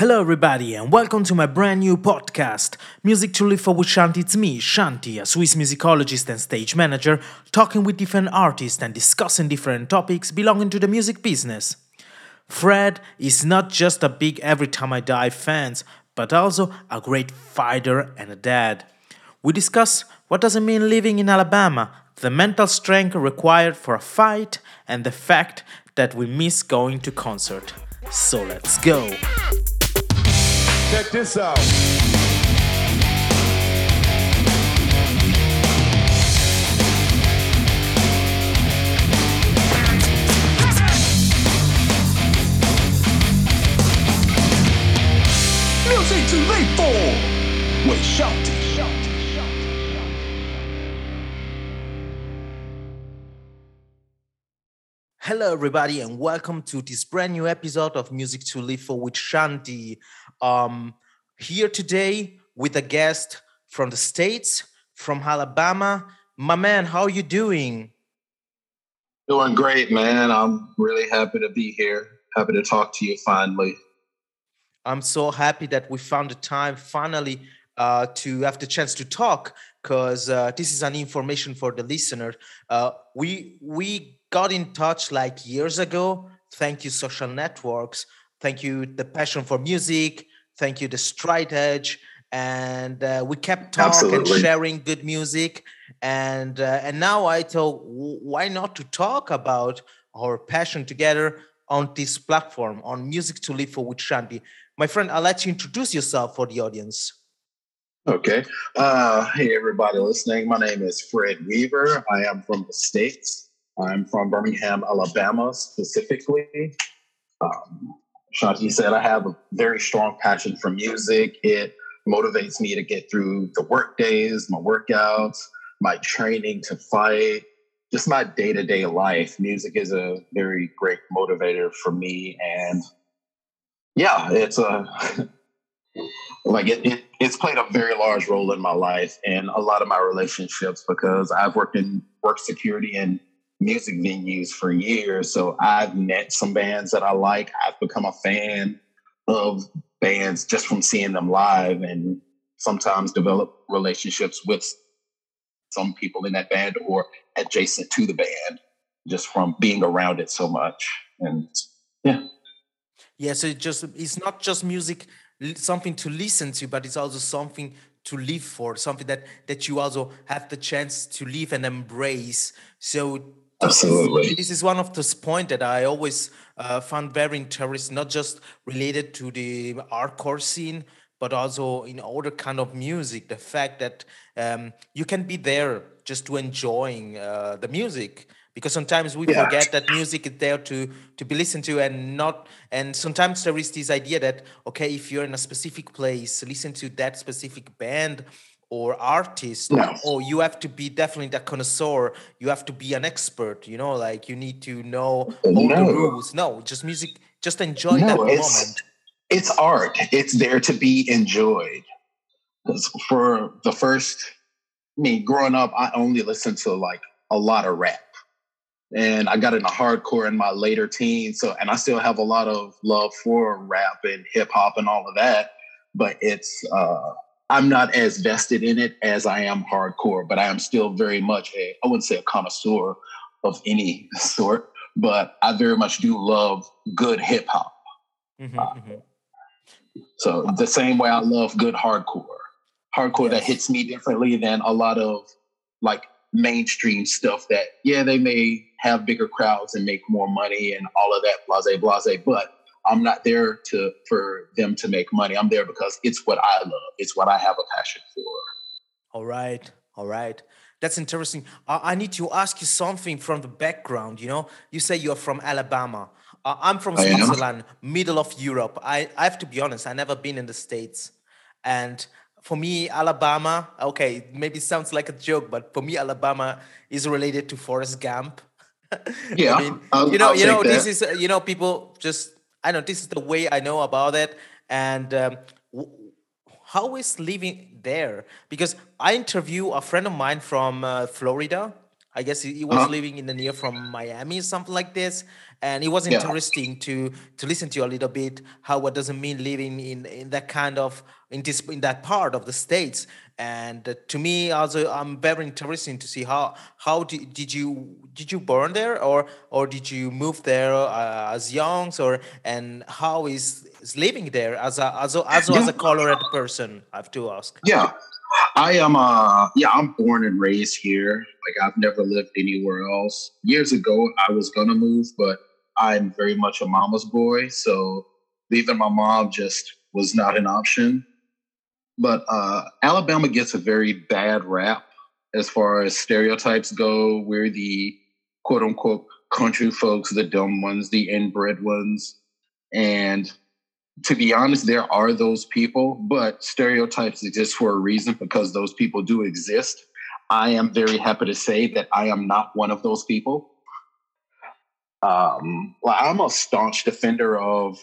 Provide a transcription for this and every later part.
Hello, everybody, and welcome to my brand new podcast, Music to Live for with Shanti. It's me, Shanti, a Swiss musicologist and stage manager, talking with different artists and discussing different topics belonging to the music business. Fred is not just a big Every Time I Die fans, but also a great fighter and a dad. We discuss what does it mean living in Alabama, the mental strength required for a fight, and the fact that we miss going to concert. So let's go. Check this out. Music to live for with Shanti. Hello, everybody, and welcome to this brand new episode of Music to Live for with Shanti. Um, here today with a guest from the States, from Alabama. My man, how are you doing? Doing great, man. I'm really happy to be here. Happy to talk to you finally. I'm so happy that we found the time finally uh, to have the chance to talk because uh, this is an information for the listener. Uh, we we got in touch like years ago. Thank you, social networks. Thank you, the passion for music. Thank you, the straight edge. And uh, we kept talking and sharing good music. And uh, and now I thought, why not to talk about our passion together on this platform on Music to Live for with Shanti. My friend, I'll let you introduce yourself for the audience. Okay. Uh, hey, everybody listening. My name is Fred Weaver. I am from the States. I'm from Birmingham, Alabama, specifically. Um, Shanti said, I have a very strong passion for music. It motivates me to get through the work days, my workouts, my training to fight, just my day to day life. Music is a very great motivator for me. And yeah, it's a, like it, it, it's played a very large role in my life and a lot of my relationships because I've worked in work security and music venues for years. So I've met some bands that I like. I've become a fan of bands just from seeing them live and sometimes develop relationships with some people in that band or adjacent to the band just from being around it so much. And yeah. Yeah, so it just it's not just music something to listen to, but it's also something to live for, something that that you also have the chance to live and embrace. So Absolutely. This is one of those points that I always uh, found very interesting, not just related to the hardcore scene, but also in other kind of music. The fact that um, you can be there just to enjoying uh, the music, because sometimes we yeah. forget that music is there to to be listened to and not. And sometimes there is this idea that okay, if you're in a specific place, listen to that specific band or artist no. or you have to be definitely that connoisseur. You have to be an expert you know like you need to know all no. the rules. No just music just enjoy no, that it's, moment. it's art. It's there to be enjoyed. For the first I me growing up i only listened to like a lot of rap. And i got into hardcore in my later teens so and i still have a lot of love for rap and hip-hop and all of that but it's uh I'm not as vested in it as I am hardcore, but I am still very much a, I wouldn't say a connoisseur of any sort, but I very much do love good hip hop. Mm-hmm, uh, mm-hmm. So the same way I love good hardcore, hardcore yes. that hits me differently than a lot of like mainstream stuff that, yeah, they may have bigger crowds and make more money and all of that, blase, blase, but I'm not there to for them to make money. I'm there because it's what I love. It's what I have a passion for. All right. All right. That's interesting. I, I need to ask you something from the background. You know, you say you're from Alabama. Uh, I'm from Switzerland, middle of Europe. I, I have to be honest, i never been in the States. And for me, Alabama, okay, maybe sounds like a joke, but for me, Alabama is related to Forrest Gump. Yeah. I mean, I'll, you know, I'll you know, this is, you know, people just I know this is the way I know about it. And um, how is living there? Because I interview a friend of mine from uh, Florida, I guess he, he was uh-huh. living in the near from Miami, something like this. And it was interesting yeah. to to listen to you a little bit how what does it mean living in in that kind of in this in that part of the states. And uh, to me, also, I'm very interested to see how how did, did you did you born there or or did you move there uh, as young or and how is, is living there as a as a, as, a, as a colored person? I have to ask. Yeah. I am uh yeah, I'm born and raised here. Like I've never lived anywhere else. Years ago I was gonna move, but I'm very much a mama's boy, so leaving my mom just was not an option. But uh Alabama gets a very bad rap as far as stereotypes go. We're the quote unquote country folks, the dumb ones, the inbred ones. And to be honest, there are those people, but stereotypes exist for a reason because those people do exist. I am very happy to say that I am not one of those people. Um, I'm a staunch defender of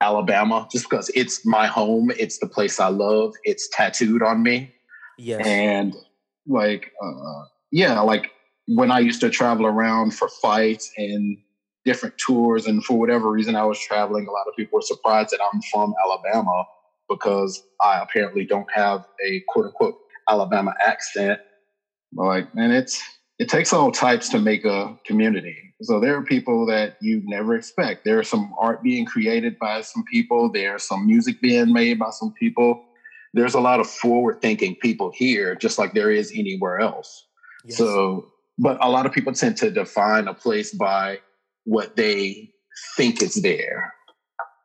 Alabama just because it's my home, it's the place I love, it's tattooed on me. Yes. And like, uh, yeah, like when I used to travel around for fights and different tours. And for whatever reason, I was traveling. A lot of people were surprised that I'm from Alabama because I apparently don't have a quote unquote Alabama accent. Like, man, it's it takes all types to make a community. So there are people that you never expect. There's some art being created by some people. There's some music being made by some people. There's a lot of forward thinking people here, just like there is anywhere else. Yes. So, but a lot of people tend to define a place by what they think is there.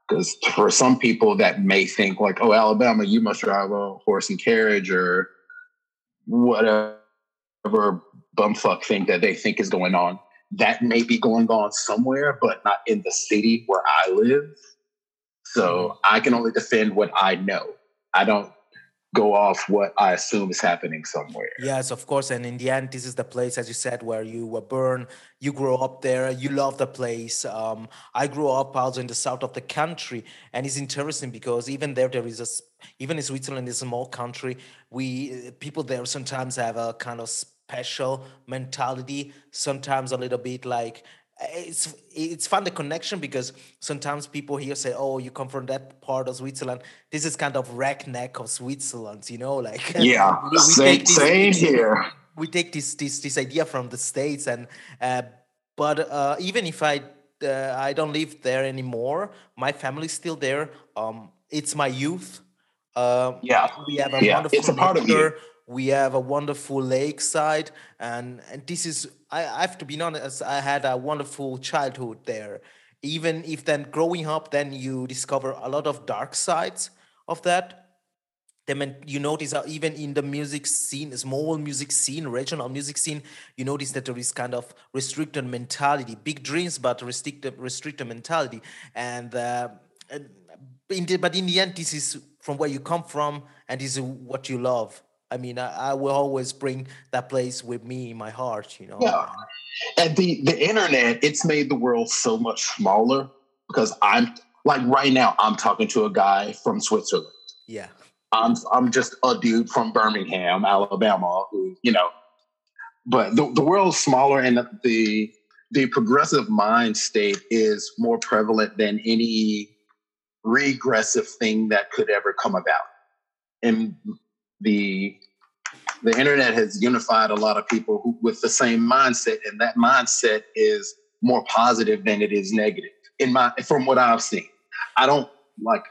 Because for some people, that may think like, "Oh, Alabama, you must drive a horse and carriage," or whatever bumfuck thing that they think is going on. That may be going on somewhere, but not in the city where I live. So mm-hmm. I can only defend what I know. I don't go off what I assume is happening somewhere. Yes, of course. And in the end, this is the place, as you said, where you were born. You grew up there. You love the place. Um, I grew up also in the south of the country, and it's interesting because even there, there is a even in Switzerland, is a small country. We people there sometimes have a kind of special mentality. Sometimes a little bit like it's it's fun the connection because sometimes people here say, "Oh, you come from that part of Switzerland." This is kind of neck of Switzerland, you know, like yeah, we, we same, this, same here. We take this this this idea from the states, and uh, but uh, even if I uh, I don't live there anymore, my family's still there. Um, it's my youth. Uh, yeah, we have a yeah. wonderful it's a part of you we have a wonderful lakeside and and this is I, I have to be honest i had a wonderful childhood there. Even if then growing up then you discover a lot of dark sides of that. Then you notice uh, even in the music scene small music scene regional music scene you notice that there is kind of restricted mentality big dreams but restricted restricted mentality. And, uh, in the, but in the end this is from where you come from and this is what you love I mean, I, I, will always bring that place with me in my heart, you know. Yeah. And the the internet, it's made the world so much smaller because I'm like right now, I'm talking to a guy from Switzerland. Yeah. I'm I'm just a dude from Birmingham, Alabama, who, you know, but the, the world's smaller and the the progressive mind state is more prevalent than any regressive thing that could ever come about. And the the internet has unified a lot of people who, with the same mindset, and that mindset is more positive than it is negative. In my, from what I've seen, I don't like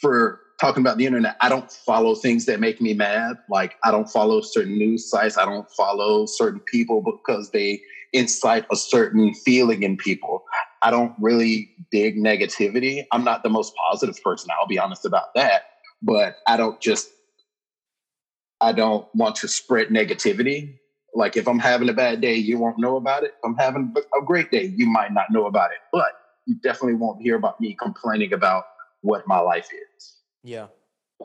for talking about the internet. I don't follow things that make me mad. Like I don't follow certain news sites. I don't follow certain people because they incite a certain feeling in people. I don't really dig negativity. I'm not the most positive person. I'll be honest about that. But I don't just I don't want to spread negativity. Like if I'm having a bad day, you won't know about it. If I'm having a great day, you might not know about it, but you definitely won't hear about me complaining about what my life is. Yeah.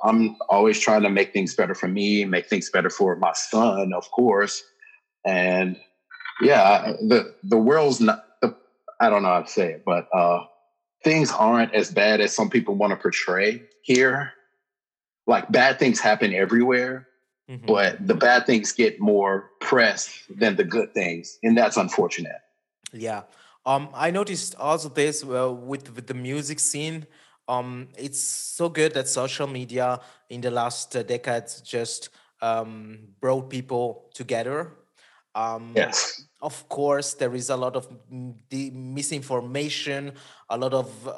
I'm always trying to make things better for me, make things better for my son, of course. And yeah, the the world's not the, I don't know how to say it, but uh things aren't as bad as some people want to portray here. Like bad things happen everywhere, mm-hmm. but the bad things get more press than the good things, and that's unfortunate. Yeah. Um, I noticed also this uh, with with the music scene. Um, it's so good that social media in the last uh, decades just um, brought people together. Um, yes. Of course, there is a lot of the misinformation, a lot of uh,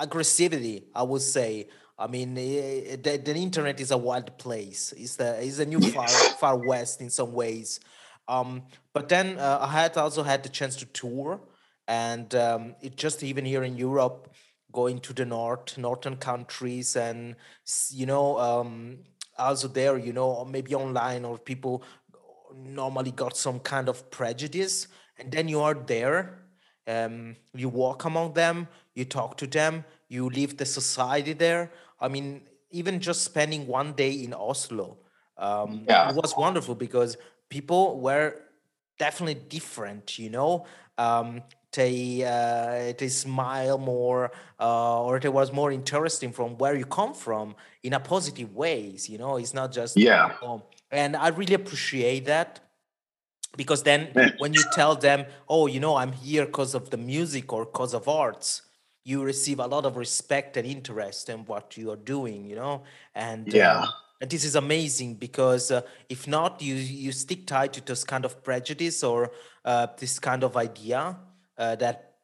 aggressivity. I would say. I mean, eh, eh, the, the internet is a wild place. It's the it's a new far far west in some ways. Um, but then uh, I had also had the chance to tour, and um, it just even here in Europe, going to the north, northern countries, and you know, um, also there, you know, maybe online or people normally got some kind of prejudice, and then you are there, um, you walk among them, you talk to them, you live the society there. I mean, even just spending one day in Oslo, um, yeah. it was wonderful because people were definitely different you know? Um, they uh, they smile more uh, or it was more interesting from where you come from in a positive ways you know? It's not just yeah. um, and i really appreciate that because then when you tell them oh you know i'm here because of the music or because of arts you receive a lot of respect and interest in what you are doing you know? And yeah. um, and this is amazing because uh, if not you you stick tight to this kind of prejudice or uh, this kind of idea uh, that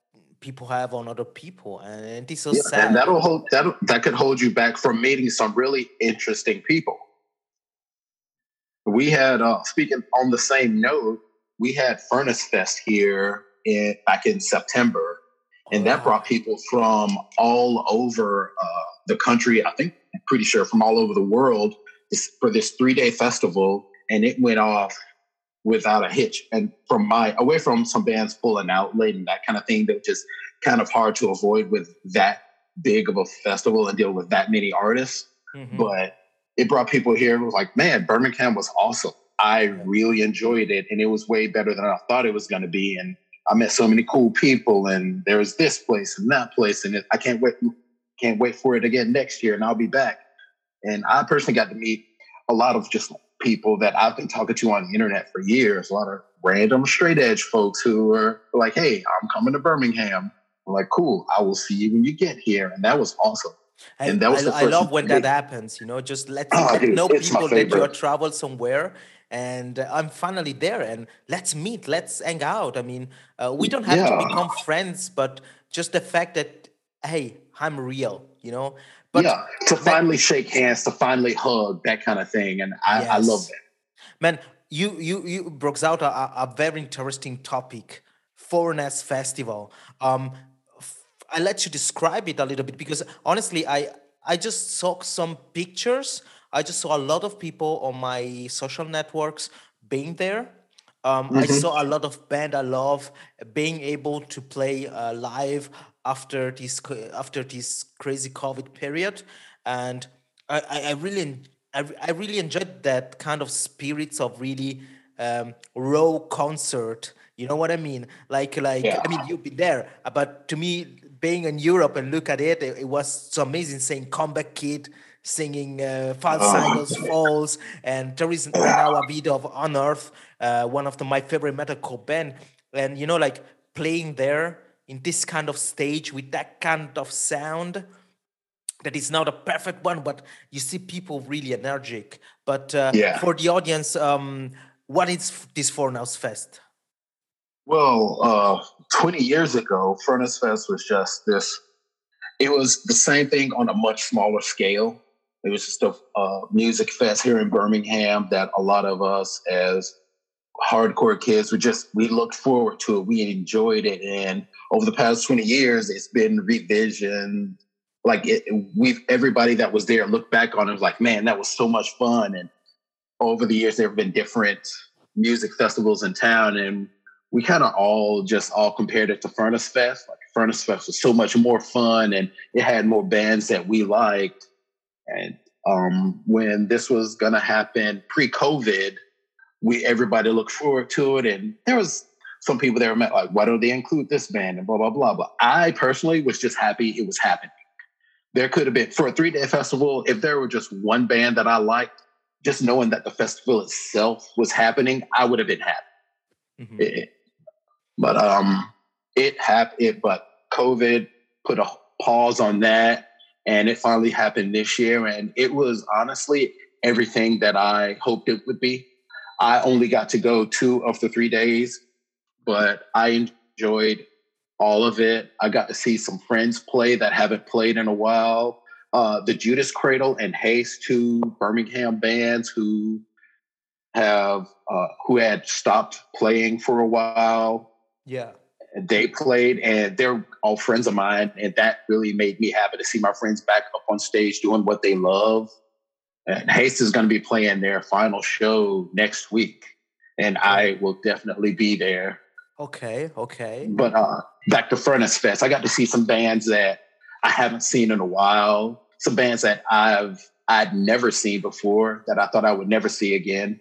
people have on other people. And, is so yeah, sad. that'll hold that that could hold you back from meeting some really interesting people. We had uh, speaking on the same note we had furnace fest here in back in september and that brought people from all over uh, the country i think I'm pretty sure from all over the world for this three day festival, and it went off without a hitch. And from my away from some bands pulling out late and that kind of thing, that was just kind of hard to avoid with that big of a festival and deal with that many artists. Mm-hmm. But it brought people here. Was like, man, Birmingham was awesome. I really enjoyed it, and it was way better than I thought it was going to be. And I met so many cool people, and there was this place and that place, and it, I can't wait, can't wait for it again next year, and I'll be back. And I personally got to meet a lot of just people that I've been talking to on the internet for years, a lot of random straight edge folks who are like, hey, I'm coming to Birmingham. I'm like, cool, I will see you when you get here. And that was awesome. I, and that was I, I love when that happens, you know, just let, oh, let dude, know people that you are traveled somewhere and uh, I'm finally there and let's meet, let's hang out. I mean, uh, we don't have yeah. to become friends, but just the fact that, hey, I'm real, you know, but yeah, to finally shake hands, to finally hug, that kind of thing, and I, yes. I love that. Man, you you you brought out a, a very interesting topic, Furnace Festival. Um, I let you describe it a little bit because honestly, I I just saw some pictures. I just saw a lot of people on my social networks being there. Um, mm-hmm. I saw a lot of band I love being able to play uh, live after this after this crazy COVID period, and I, I really I, I really enjoyed that kind of spirits of really um, raw concert. You know what I mean? Like like yeah. I mean you've been there, but to me, being in Europe and look at it, it, it was so amazing. Saying "Comeback Kid." Singing uh, Falls oh. Falls, and there is now a video of Unearth, uh, one of the, my favorite metalcore band, and you know, like playing there in this kind of stage with that kind of sound that is not a perfect one but you see people really energetic but uh, yeah. for the audience um, what is this furnace fest well uh, 20 years ago furnace fest was just this it was the same thing on a much smaller scale it was just a uh, music fest here in birmingham that a lot of us as hardcore kids we just we looked forward to it. We enjoyed it. And over the past 20 years it's been revision like it, we've everybody that was there looked back on it was like man that was so much fun. And over the years there have been different music festivals in town and we kind of all just all compared it to furnace fest. Like furnace fest was so much more fun and it had more bands that we liked and um, when this was going to happen pre-covid we everybody looked forward to it, and there was some people there met like, why don't they include this band and blah blah blah. But I personally was just happy it was happening. There could have been for a three day festival if there were just one band that I liked, just knowing that the festival itself was happening, I would have been happy. Mm-hmm. It, but um, it happened. It, but COVID put a pause on that, and it finally happened this year. And it was honestly everything that I hoped it would be. I only got to go two of the three days, but I enjoyed all of it. I got to see some friends play that haven't played in a while. Uh, the Judas Cradle and Haste, two Birmingham bands who have uh, who had stopped playing for a while. Yeah, they played, and they're all friends of mine, and that really made me happy to see my friends back up on stage doing what they love. And Haste is going to be playing their final show next week, and I will definitely be there. Okay, okay. But uh, back to Furnace Fest, I got to see some bands that I haven't seen in a while. Some bands that I've I'd never seen before that I thought I would never see again.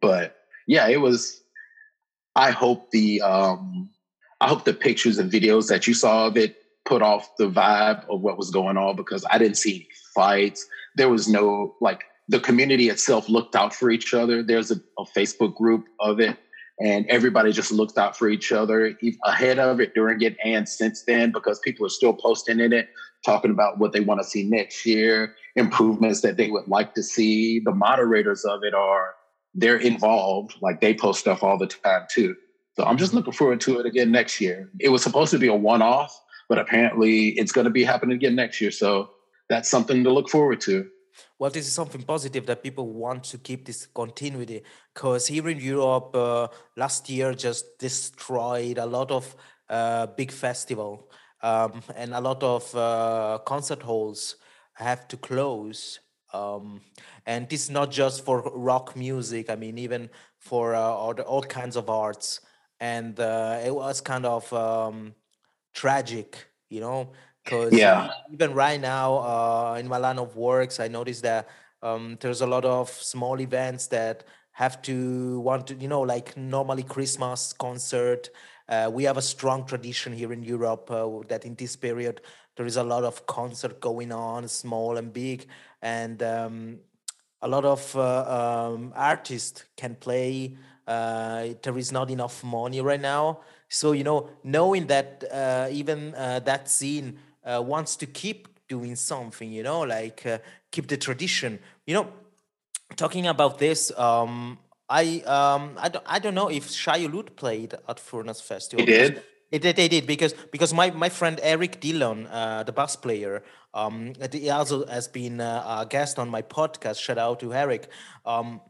But yeah, it was. I hope the um, I hope the pictures and videos that you saw of it put off the vibe of what was going on because I didn't see fights. There was no like the community itself looked out for each other. There's a, a Facebook group of it, and everybody just looked out for each other ahead of it, during it, and since then because people are still posting in it, talking about what they want to see next year, improvements that they would like to see. The moderators of it are they're involved, like they post stuff all the time too. So I'm just looking forward to it again next year. It was supposed to be a one off, but apparently it's going to be happening again next year. So that's something to look forward to. Well, this is something positive that people want to keep this continuity because here in Europe, uh, last year just destroyed a lot of uh, big festival um, and a lot of uh, concert halls have to close. Um, and this is not just for rock music. I mean, even for uh, all, the, all kinds of arts and uh, it was kind of um, tragic, you know, because yeah. even right now uh, in my line of works, I noticed that um, there's a lot of small events that have to want to, you know, like normally Christmas concert. Uh, we have a strong tradition here in Europe uh, that in this period there is a lot of concert going on, small and big, and um, a lot of uh, um, artists can play uh, there is not enough money right now. So you know, knowing that uh, even uh, that scene uh, wants to keep doing something, you know, like uh, keep the tradition. You know, talking about this, um, I um, I don't I don't know if Shai played at Furnace Festival. He did. It, they, they did because because my, my friend Eric Dillon, uh, the bass player, um, he also has been uh, a guest on my podcast. Shout out to Eric. Um,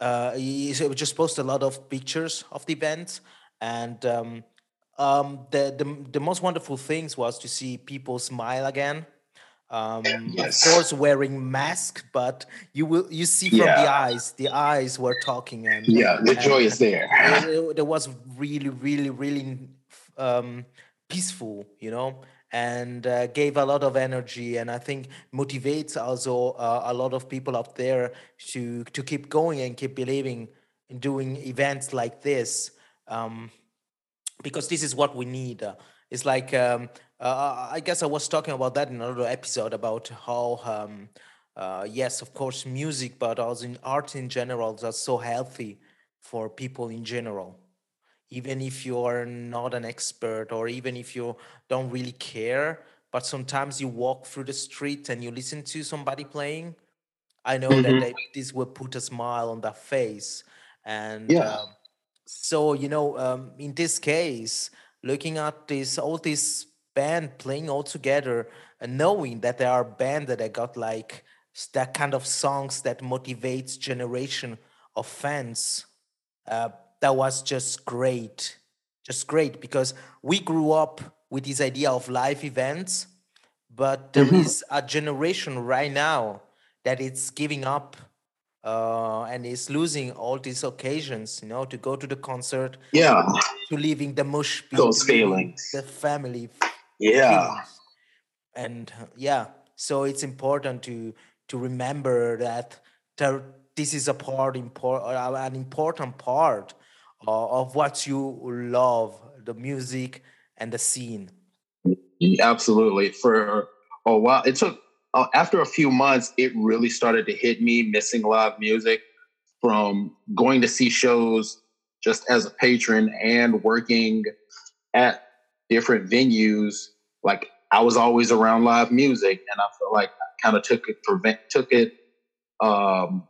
uh, he, he just posted a lot of pictures of the event, and um, um, the, the the most wonderful things was to see people smile again. Um, yes. Of course, wearing mask, but you will you see from yeah. the eyes, the eyes were talking, and yeah, the and, joy is there. There was really, really, really um, peaceful, you know and uh, gave a lot of energy and i think motivates also uh, a lot of people out there to to keep going and keep believing in doing events like this um, because this is what we need. It's like um, uh, i guess i was talking about that in another episode about how um, uh, yes of course music but also in art in general are so healthy for people in general even if you are not an expert or even if you don't really care but sometimes you walk through the street and you listen to somebody playing i know mm-hmm. that they, this will put a smile on their face and yeah. Um, so you know um, in this case looking at this all this band playing all together and knowing that there are band that they got like that kind of songs that motivates generation of fans uh, that was just great. Just great because we grew up with this idea of live events, but there mm-hmm. is a generation right now that it's giving up uh, and is losing all these occasions, you know, to go to the concert, yeah, to leaving the mush, those feelings, the family, yeah, feelings. and yeah, so it's important to to remember that there, this is a part, import, uh, an important part uh, of what you love the music and the scene absolutely for a while it took uh, after a few months, it really started to hit me missing live music from going to see shows just as a patron and working at different venues. Like I was always around live music, and I felt like I kind of took it for took it um,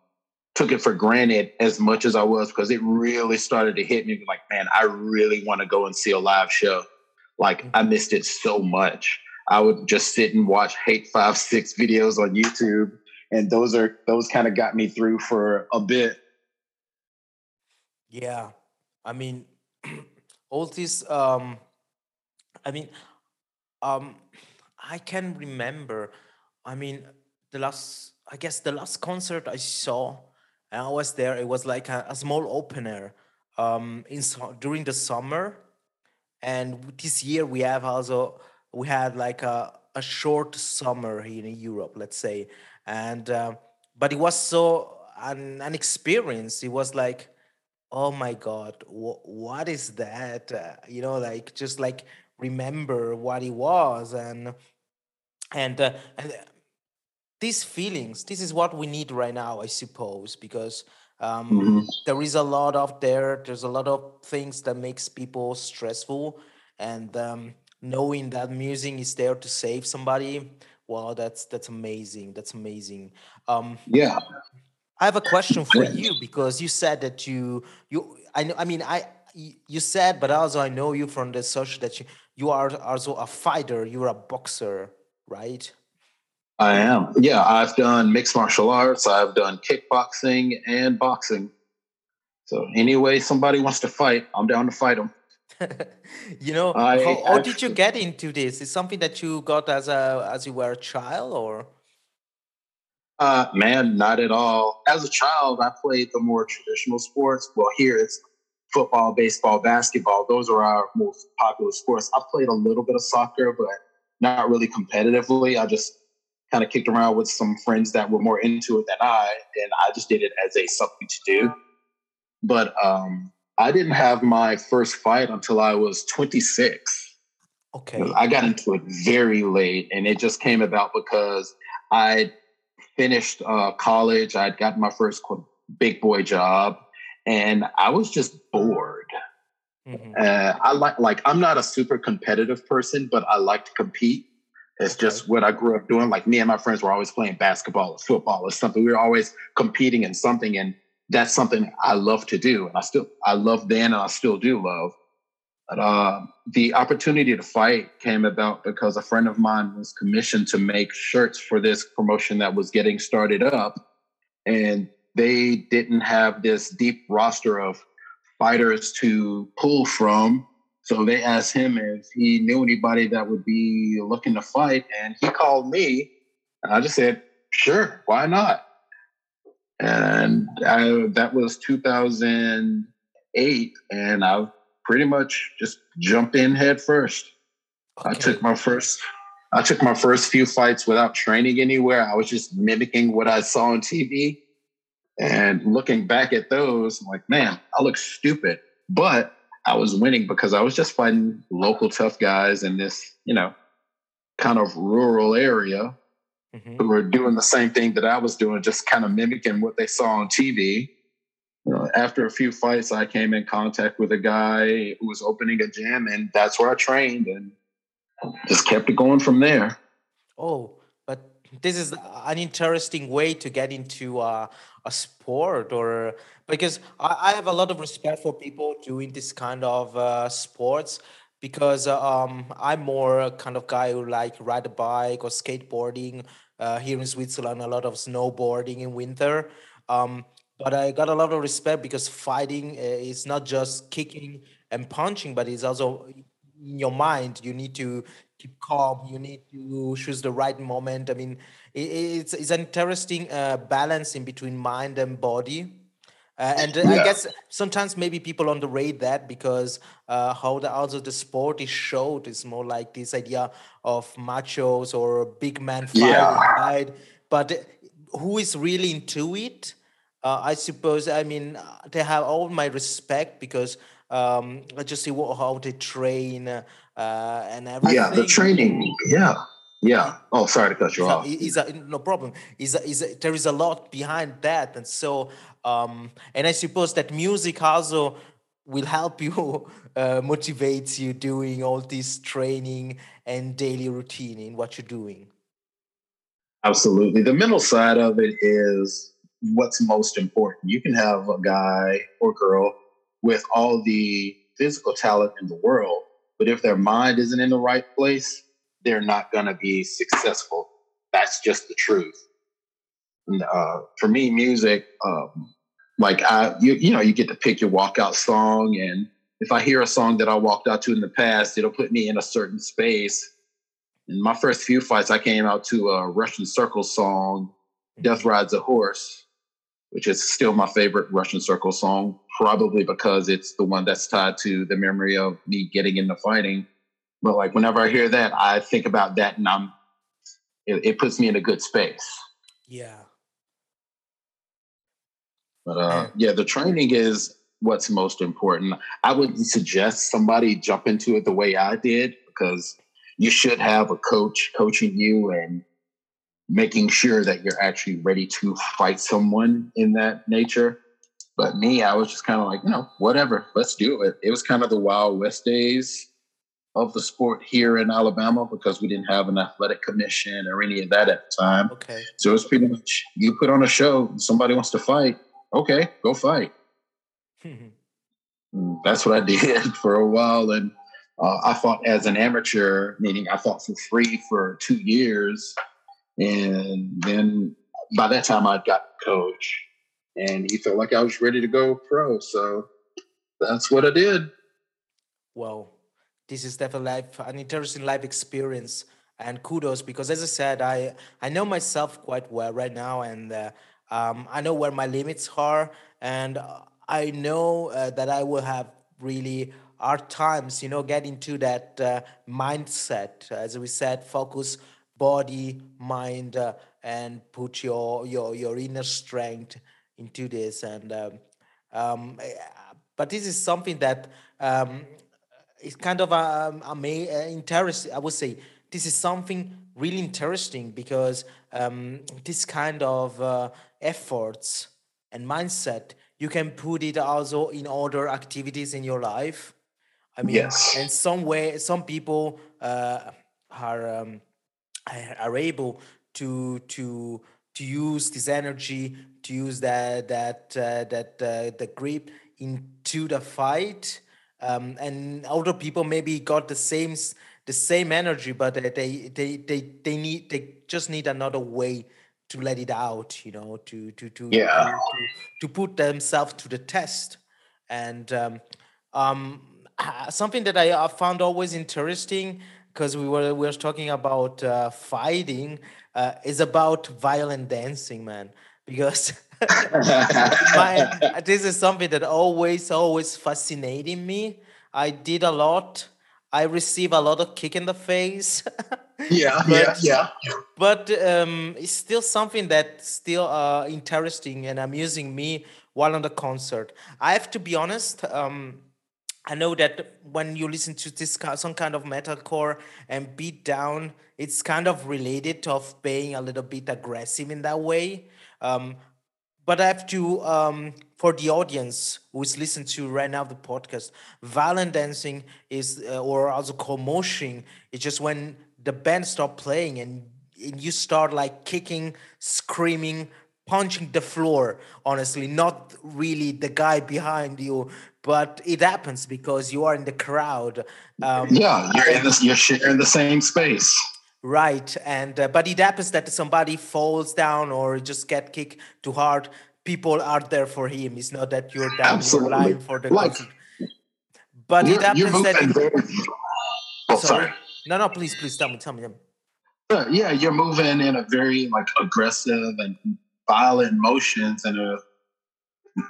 took it for granted as much as I was because it really started to hit me like, man, I really want to go and see a live show. Like I mm-hmm. missed it so much. I would just sit and watch hate5six videos on YouTube. And those are those kind of got me through for a bit. Yeah. I mean all this um I mean um I can remember I mean the last I guess the last concert I saw and I was there. It was like a, a small opener um, in during the summer, and this year we have also we had like a, a short summer here in Europe, let's say, and uh, but it was so an, an experience. It was like, oh my god, wh- what is that? Uh, you know, like just like remember what it was and and uh, and these feelings this is what we need right now i suppose because um, mm-hmm. there is a lot of there there's a lot of things that makes people stressful and um, knowing that music is there to save somebody well that's that's amazing that's amazing. Um, yeah. I have a question for you because you said that you you i know i mean i you said but also i know you from the social that you you are also a fighter you're a boxer right I am. Yeah, I've done mixed martial arts. I've done kickboxing and boxing. So anyway, somebody wants to fight, I'm down to fight them. you know, I, how, how did you get into this? Is something that you got as a as you were a child, or? Uh, man, not at all. As a child, I played the more traditional sports. Well, here it's football, baseball, basketball. Those are our most popular sports. I played a little bit of soccer, but not really competitively. I just kind of kicked around with some friends that were more into it than I, and I just did it as a something to do. But um, I didn't have my first fight until I was 26. Okay. I got into it very late, and it just came about because I finished uh, college. I'd gotten my first big boy job, and I was just bored. Mm-hmm. Uh, I like like I'm not a super competitive person, but I like to compete. It's just what I grew up doing. Like me and my friends were always playing basketball or football or something. We were always competing in something, and that's something I love to do. And I still I love then, and I still do love. But uh, the opportunity to fight came about because a friend of mine was commissioned to make shirts for this promotion that was getting started up, and they didn't have this deep roster of fighters to pull from so they asked him if he knew anybody that would be looking to fight, and he called me. And I just said, "Sure, why not?" And I, that was 2008, and I pretty much just jumped in head first. Okay. I took my first I took my first few fights without training anywhere. I was just mimicking what I saw on TV. And looking back at those, I'm like, man, I look stupid. But I was winning because I was just fighting local tough guys in this, you know, kind of rural area mm-hmm. who were doing the same thing that I was doing, just kind of mimicking what they saw on TV. You know, after a few fights, I came in contact with a guy who was opening a gym, and that's where I trained and just kept it going from there. Oh, this is an interesting way to get into uh, a sport or because I, I have a lot of respect for people doing this kind of uh, sports because uh, um, I'm more a kind of guy who like ride a bike or skateboarding. Uh, here in Switzerland, a lot of snowboarding in winter. Um, but I got a lot of respect because fighting uh, is not just kicking and punching, but it's also in your mind. You need to keep calm. You need to choose the right moment. I mean, it's it's an interesting uh, balance in between mind and body. Uh, and yeah. I guess sometimes maybe people underrate that because uh, how the also the sport is showed is more like this idea of machos or big man fighting, yeah. right? But who is really into it? Uh, I suppose. I mean, they have all my respect because um, just see what, how they train uh, and everything. Yeah, the training. Yeah. Yeah. Oh, sorry to cut you off. is a, no problem. Is a, is a, there is a lot behind that, and so um, and I suppose that music also will help you uh, motivates you doing all this training and daily routine in what you're doing. Absolutely. The mental side of it is what's most important. You can have a guy or girl with all the physical talent in the world, but if their mind isn't in the right place, they're not going to be successful. That's just the truth. And, uh, for me, music, um, like I, you, you know, you get to pick your walkout song, and if I hear a song that I walked out to in the past, it'll put me in a certain space. In my first few fights, I came out to a Russian Circle song, "Death Rides a Horse," which is still my favorite Russian Circle song, probably because it's the one that's tied to the memory of me getting into fighting. But like whenever I hear that, I think about that, and I'm it, it puts me in a good space. Yeah. But uh, yeah, the training is what's most important. I would suggest somebody jump into it the way I did because you should have a coach coaching you and making sure that you're actually ready to fight someone in that nature. But me, I was just kind of like, you know, whatever, let's do it. It was kind of the Wild West days of the sport here in Alabama because we didn't have an athletic commission or any of that at the time. Okay. So it's pretty much you put on a show, somebody wants to fight, okay, go fight. Mm, That's what I did for a while. And uh, I fought as an amateur, meaning I fought for free for two years. And then by that time, I'd got coach and he felt like I was ready to go pro. So that's what I did. Well, this is definitely life, an interesting life experience and kudos because as i said i i know myself quite well right now and uh, um, i know where my limits are and i know uh, that i will have really hard times you know get into that uh, mindset as we said focus body mind uh, and put your your your inner strength into this and um, um, but this is something that um, it's kind of ama- uh, interesting. I would say this is something really interesting because um, this kind of uh, efforts and mindset you can put it also in other activities in your life. I mean, Yes. in some way, some people uh, are um, are are able to to to use this energy to use that that uh, that uh, the grip into the fight um, and other people maybe got the same the same energy but uh, they they they they need they just need another way to let it out you know to to to Yeah. to, to, put themselves to the test and um, um, uh, something that I uh, found always interesting because we were we were talking about uh, fighting uh, is about violent dancing, man. Because my, this is something that always always fascinating me. I did a lot. I receive a lot of kick in the face. yeah, But- yeah. but um, it's still something that's still uh, interesting and amusing me while on the concert. I have to be honest. Um, I know that when you listen to this some kind of metalcore and beat down, it's kind of related of being a little bit aggressive in that way. Um, but I have to, um, for the audience who is listening to right now the podcast, violent dancing is, uh, or also called moshing, it's just when the band stop playing and, and you start like kicking, screaming, punching the floor. Honestly, not really the guy behind you, but it happens because you are in the crowd. Um, Yeah, you're in this. You're sharing the same space. Right, and uh, but it happens that somebody falls down or just get kicked too hard. People are there for him. It's not that you're down Absolutely. your line for the Like, concert. But it happens that very. Oh, sorry. sorry. No, no, please, please tell me, tell me. tell me. Uh, yeah, you're moving in a very like aggressive and violent motions, and a,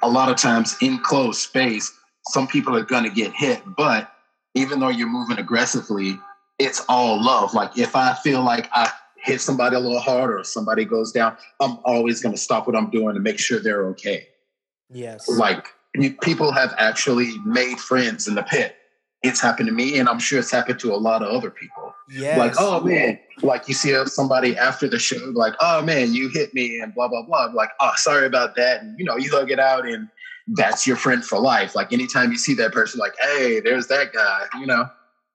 a lot of times in closed space, some people are going to get hit. But even though you're moving aggressively, it's all love. Like if I feel like I hit somebody a little harder or somebody goes down, I'm always going to stop what I'm doing to make sure they're okay. Yes. Like you- people have actually made friends in the pit. It's happened to me, and I'm sure it's happened to a lot of other people. Like, oh man, like you see somebody after the show, like, oh man, you hit me and blah blah blah. Like, oh, sorry about that, and you know, you hug it out, and that's your friend for life. Like, anytime you see that person, like, hey, there's that guy. You know,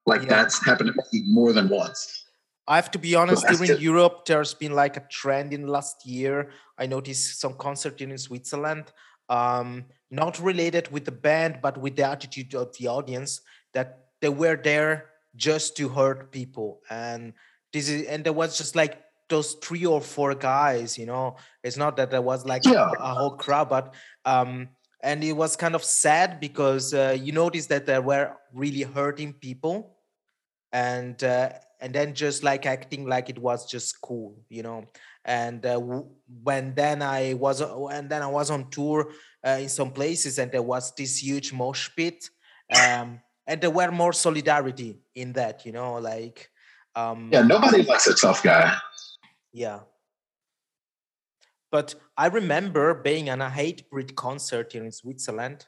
like Yeah. that's happened to me more than once. I have to be honest, that's during Europe, there's been like a trend in last year. I noticed some concert in Switzerland, um, not related with the band, but with the attitude of the audience that they were there just to hurt people. And this is and there was just like those three or four guys, you know. It's not that there was like Yeah. a whole crowd, but um and it was kind of sad because uh, you notice that they were really hurting people and uh, and then just like acting like it was just cool you know and uh, when then i was and then i was on tour uh, in some places and there was this huge mosh pit um and there were more solidarity in that you know like um Yeah, nobody likes a tough guy. yeah. But I remember being on a Hatebreed concert here in Switzerland.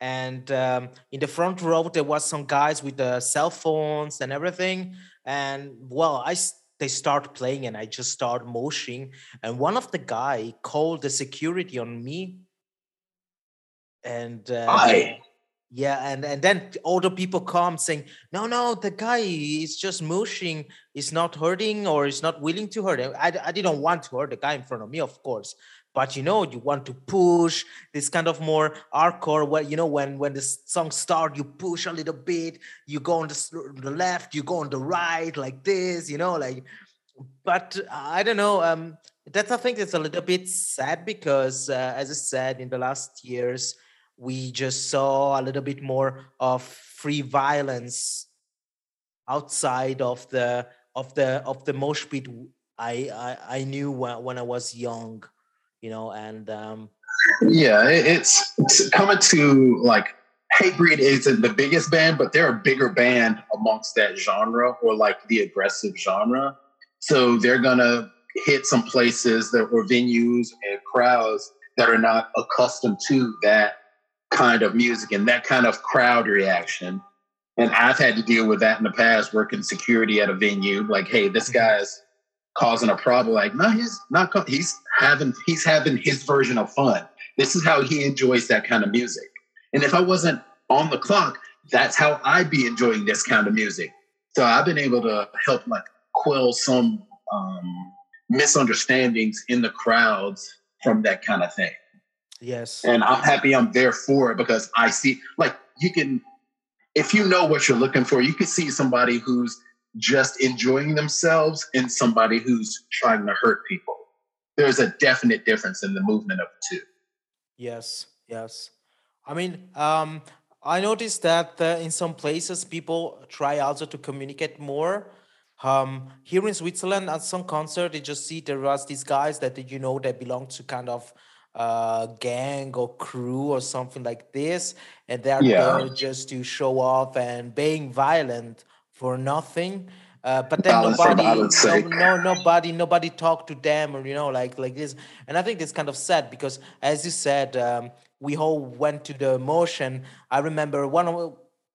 And um, in the front row, there was some guys with the cell phones and everything. And well, i they start playing and I just start moshing. And one of the guy called the security on me. And uh, I yeah, and and then the people come saying, "No, no, the guy is just mushing, is not hurting, or is not willing to hurt." I I, didn't want to hurt the guy in front of me, of course, but you know, you want to push this kind of more hardcore. Where you know, when when the song start, you push a little bit, you go on the, the left, you go on the right, like this, you know, like. But I don't know. Um, that's I think it's a little bit sad because, uh, as I said, in the last years we just saw a little bit more of free violence outside of the of the of the mosh pit I knew when, I was young, you know, and um, yeah, it's, it's coming to like Hatebreed isn't the biggest band, but they're a bigger band amongst that genre or like the aggressive genre. So they're gonna hit some places that or venues and crowds that are not accustomed to that kind of music and that kind of crowd reaction. And I've had to deal with that in the past, working security at a venue. Like, hey, this Mhm. guy's causing a problem. Like, no, he's not. co- He's having he's having his version of fun. This is how he enjoys that kind of music. And if I wasn't on the clock, that's how I'd be enjoying this kind of music. So I've been able to help like quell some um, misunderstandings in the crowds from that kind of thing yes, and I'm happy I'm there for it because I see like you can if you know what you're looking for, you can see somebody who's just enjoying themselves and somebody who's trying to hurt people. There's a definite difference in the movement of the two. yes, yes. I mean, um, I noticed that uh, in some places people try also to communicate more. Um, here in Switzerland, at some concert, you just see there was these guys that you know they belong to kind of uh, gang or crew or something like this, and they're Yeah. there just to show off and being violent for nothing. Uh, but then for nobody, no, no, nobody, nobody talked to them, or you know, like like this. And I think it's kind of sad because, as you said, um, we all went to the motion. I remember one of,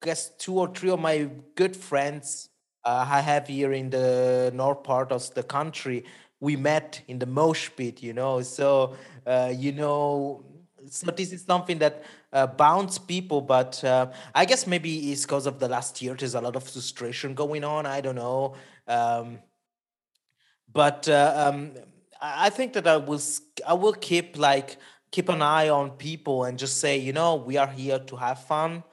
I guess two or three of my good friends uh, I have here in the north part of the country. We met in the mosh pit, you know. So uh, you know, so this is something that uh, bounds people, but uh, I guess maybe it's because of the last year. There's a lot of frustration going on. I don't know. Um, but uh, um, I think that I will I will keep like keep an eye on people and just say you know we are here to have fun,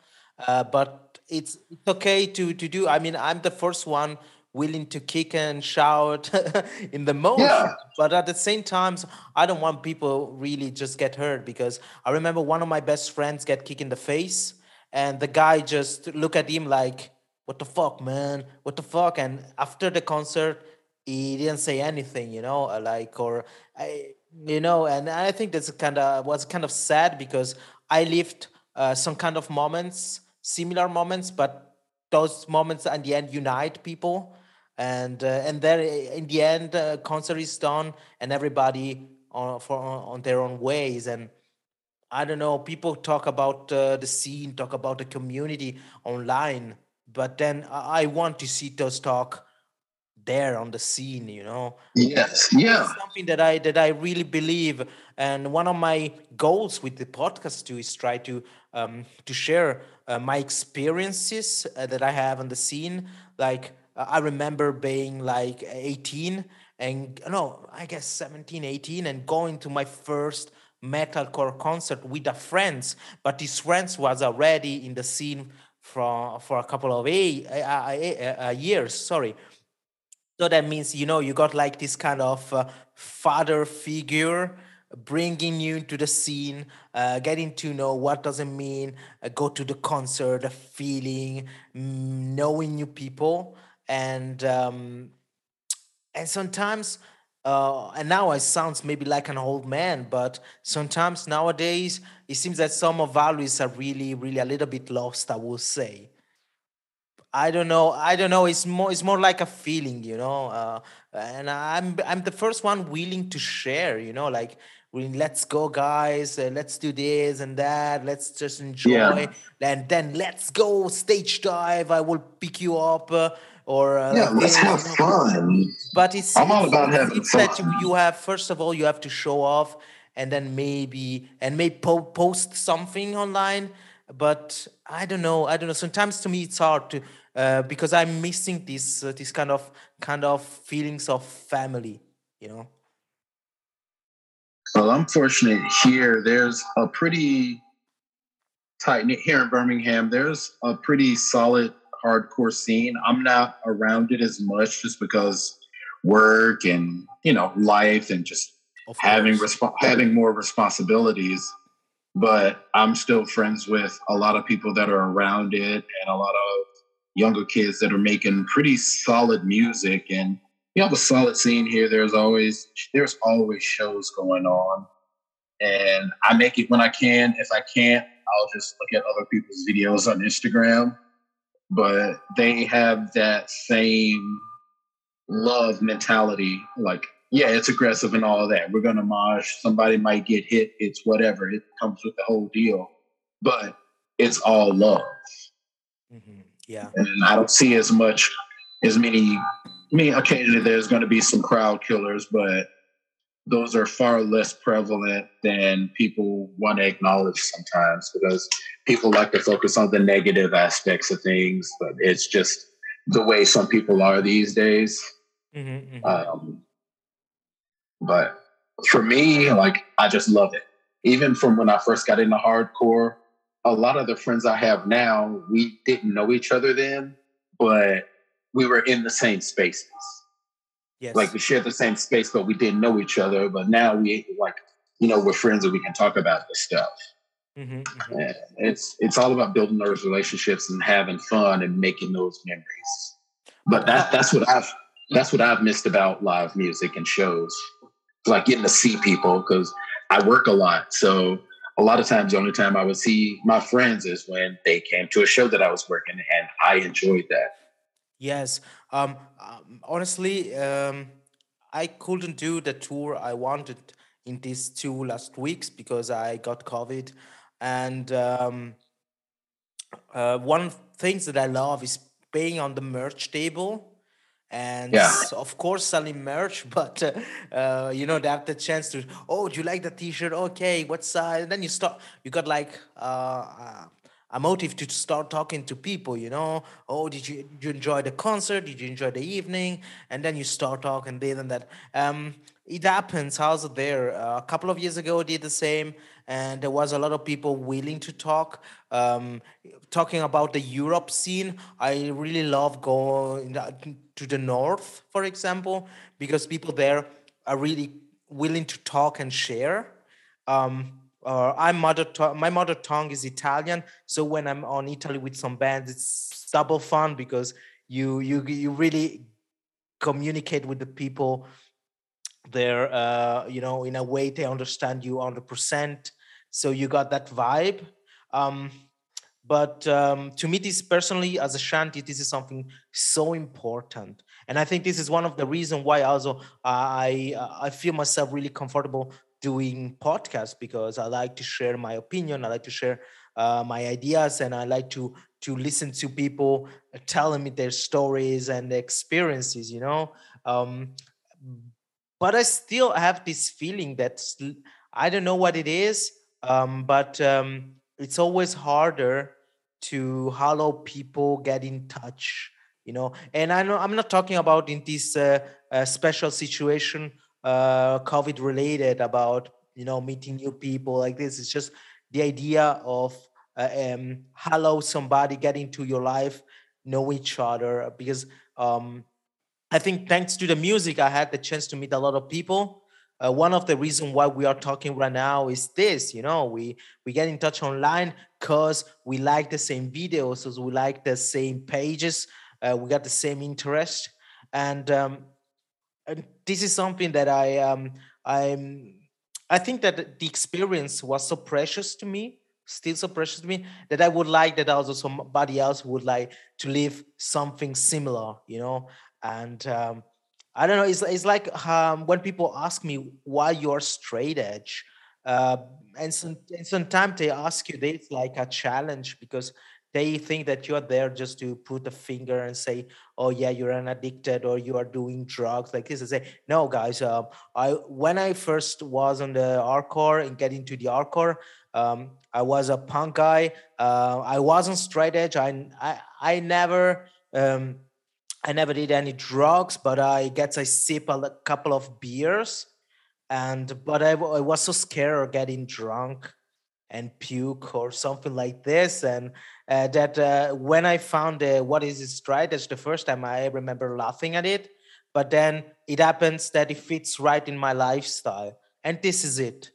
uh, but it's it's okay to to do. I mean I'm the first one willing to kick and shout in the motion, Yeah. but at the same times I don't want people really just get hurt because I remember one of my best friends get kicked in the face and the guy just look at him like what the fuck man? What the fuck? And after the concert he didn't say anything you know uh, like or i you know and i think that's kind of was kind of sad because i lived uh, some kind of moments similar moments but those moments at the end unite people and uh, and then in the end uh, concert is done and everybody on for on their own ways and I don't know. People talk about uh, the scene, talk about the community online, but then I want to see those talk there on the scene you know Yes. Yeah. something that i that i really believe and one of my goals with the podcast too is try to um to share uh, my experiences uh, that i have on the scene like uh, i remember being like 18 and no i guess 17 18 and going to my first metalcore concert with a friends but these friends was already in the scene for for a couple of a, uh, uh, uh, years sorry. So that means you know you got like this kind of uh, father figure bringing you into the scene uh, getting to know what does it mean uh, go to the concert feeling mm, knowing new people and um, and sometimes uh, and now I sounds maybe like an old man, but sometimes nowadays it seems that some of values are really, really a little bit lost. I will say. I don't know. I don't know. It's more. It's more like a feeling, you know. Uh, and I'm I'm the first one willing to share. You know, like let's go, guys. Uh, let's do this and that. Let's just enjoy Yeah. And then let's go stage dive. I will pick you up. Uh, or uh, Yeah. Let's have fun. but it's I'm all about having seems that you you have first of all you have to show off and then maybe and maybe po- post something online but i don't know i don't know sometimes to me it's hard to uh, because i'm missing this uh, this kind of kind of feelings of family you know Well, I'm fortunate here. There's a pretty tight knit here in Birmingham. There's a pretty solid hardcore scene. I'm not around it as much just because work and you know life and just having resp- having more responsibilities. But I'm still friends with a lot of people that are around it and a lot of younger kids that are making pretty solid music and you have a solid scene here. There's always there's always shows going on, and I make it when I can. If I can't, I'll just look at other people's videos on Instagram. But they have that same love mentality. Like, yeah, it's aggressive and all that. We're gonna mosh. Somebody might get hit. It's whatever. It comes with the whole deal. But it's all love, hmm yeah and I don't see as much as many. I mean, occasionally there's going to be some crowd killers, but those are far less prevalent than people want to acknowledge sometimes because people like to focus on the negative aspects of things, but it's just the way some people are these days. hmm hmm Um, but for me, like I just love it. Even from when I first got into hardcore, a lot of the friends I have now, we didn't know each other then, but we were in the same spaces. Yes Like we shared the same space, but we didn't know each other. But now we like, you know, we're friends and we can talk about this stuff. hmm hmm And it's it's all about building those relationships and having fun and making those memories. But that that's what I've that's what I've missed about live music and shows. Like getting to see people because I work a lot. So a lot of times the only time I would see my friends is when they came to a show that I was working and I enjoyed that. Yes. Um, um, honestly, um, I couldn't do the tour I wanted in these two last weeks because I got COVID. And um, uh, one things that I love is being on the merch table and Yeah. of course selling merch but uh, uh, you know they have the chance to oh do you like the t-shirt okay what size and then you start you got like uh, uh, a motive to start talking to people you know? Oh did you, did you enjoy the concert? Did you enjoy the evening? And then you start talking this and that. Um, it happens. How's it there uh, a couple of years ago I did the same. And there was a lot of people willing to talk. Um, talking about the europe scene i really love going to the north for example because people there are really willing to talk and share. Um, uh, I'm mother to- my mother tongue is Italian, so when I'm on Italy with some bands, it's double fun because you you you really communicate with the people there. Uh, you know, in a way they understand you 100%. So you got that vibe. Um, but um, to me, this personally, as a shanty, this is something so important, and I think this is one of the reasons why also I uh, I feel myself really comfortable doing podcasts because I like to share my opinion, I like to share uh, my ideas, and I like to to listen to people telling me their stories and their experiences you know? Um, but i still have this feeling that i don't know what it is um, but um, it's always harder to allow people get in touch you know? And i know i'm not talking about in this uh, uh, special situation uh, covid related about you know meeting new people like this. It's just the idea of uh, um, hello somebody get into your life know each other because um, i think thanks to the music i had the chance to meet a lot of people. Uh, one of the reasons why we are talking right now is this you know we we get in touch online because we like the same videos so we like the same pages uh, we got the same interest. And um, this is something that i um i'm i think that the experience was so precious to me still so precious to me that i would like that also somebody else would like to live something similar you know? And um, i don't know it's, it's like um, when people ask me why you're straight edge uh, and, some, and sometimes they ask you this like a challenge because they think that you're there just to put a finger and say oh yeah you're an addicted or you are doing drugs like this I say no guys um, i when i first was on the hardcore and get into the hardcore um, i was a punk guy. Uh, i wasn't straight edge. I i, I never um, i never did any drugs but i guess i sip a couple of beers and but I, I was so scared of getting drunk and puke or something like this and uh, that uh, when i found uh, what is it stride that's the first time i remember laughing at it. But then it happens that it fits right in my lifestyle and this is it.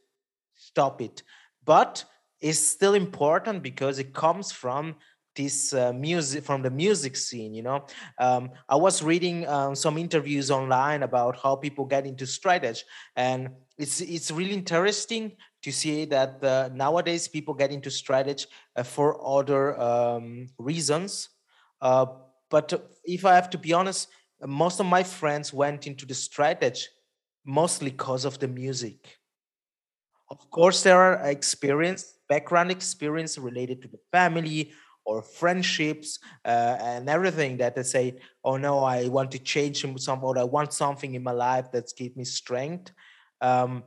Stop it. But it's still important because it comes from this uh, music from the music scene you know? Um, i was reading um, some interviews online about how people get into straight edge and it's it's really interesting to see that nowadays people get into straight edge uh, for other um, reasons uh, but if i have to be honest most of my friends went into the straight edge mostly because of the music of course there are experience background experience related to the family or friendships uh, and everything that they say, oh no, I want to change something or I want something in my life that's give me strength. Um,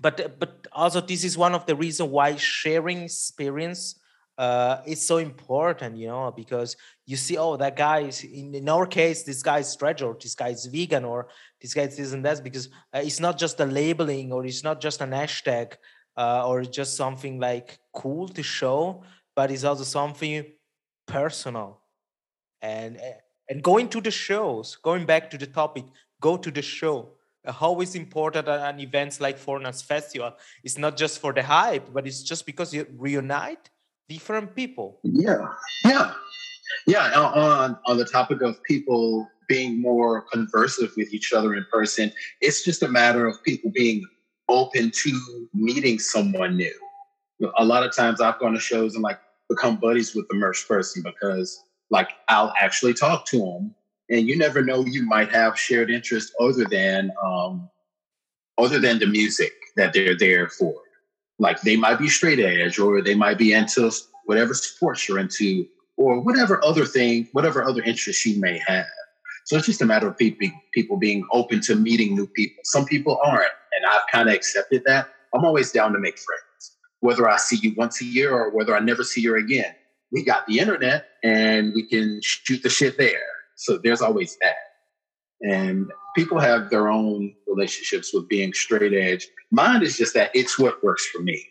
but but also this is one of the reasons why sharing experience uh, is so important, you know, because you see, oh, that guy is in, in our case, this guy is stretch or this guy is vegan or this guy is this and that because uh, it's not just a labeling or it's not just an hashtag uh, or just something like cool to show but it's also something personal. And eh, and going to the shows, going back to the topic, go to the show. Uh, how is important an events like Furnace Festival? It's not just for the hype, but it's just because you reunite different people. Yeah, yeah, yeah. On on the topic of people being more conversive with each other in person, it's just a matter of people being open to meeting someone new. A lot of times I've gone to shows and like become buddies with the merch person because like I'll actually talk to them. And you never know, you might have shared interest other than um, other than the music that they're there for. Like they might be straight edge, or they might be into whatever sports you're into, or whatever other thing, whatever other interests you may have. So it's just a matter of people being open to meeting new people. Some people aren't, and I've kind of accepted that. I'm always down to make friends whether I see you once a year or whether I never see you again. We got the internet and we can shoot the shit there. So there's always that. And people have their own relationships with being straight edge. Mine is just that it's what works for me.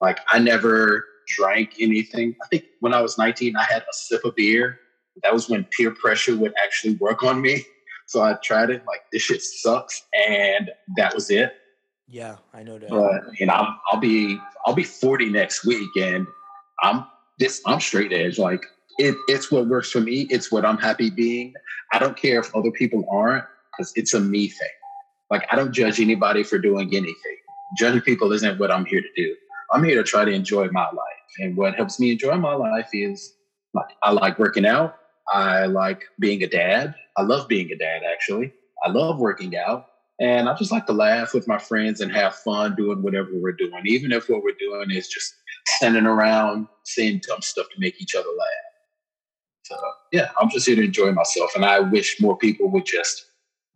Like I never drank anything. I think when I was 19, I had a sip of beer. That was when peer pressure would actually work on me. So I tried it, like this shit sucks, and that was it. Yeah, I know that. But you know, I'm, I'll be I'll be 40 next week, and I'm this I'm straight edge. Like it, it's what works for me. It's what I'm happy being. I don't care if other people aren't, because it's a me thing. Like I don't judge anybody for doing anything. Judging people isn't what I'm here to do. I'm here to try to enjoy my life, and what helps me enjoy my life is like I like working out. I like being a dad. I love being a dad. Actually, I love working out. And I just like to laugh with my friends and have fun doing whatever we're doing, even if what we're doing is just standing around saying dumb stuff to make each other laugh. Uh, yeah, I'm just here to enjoy myself. And I wish more people would just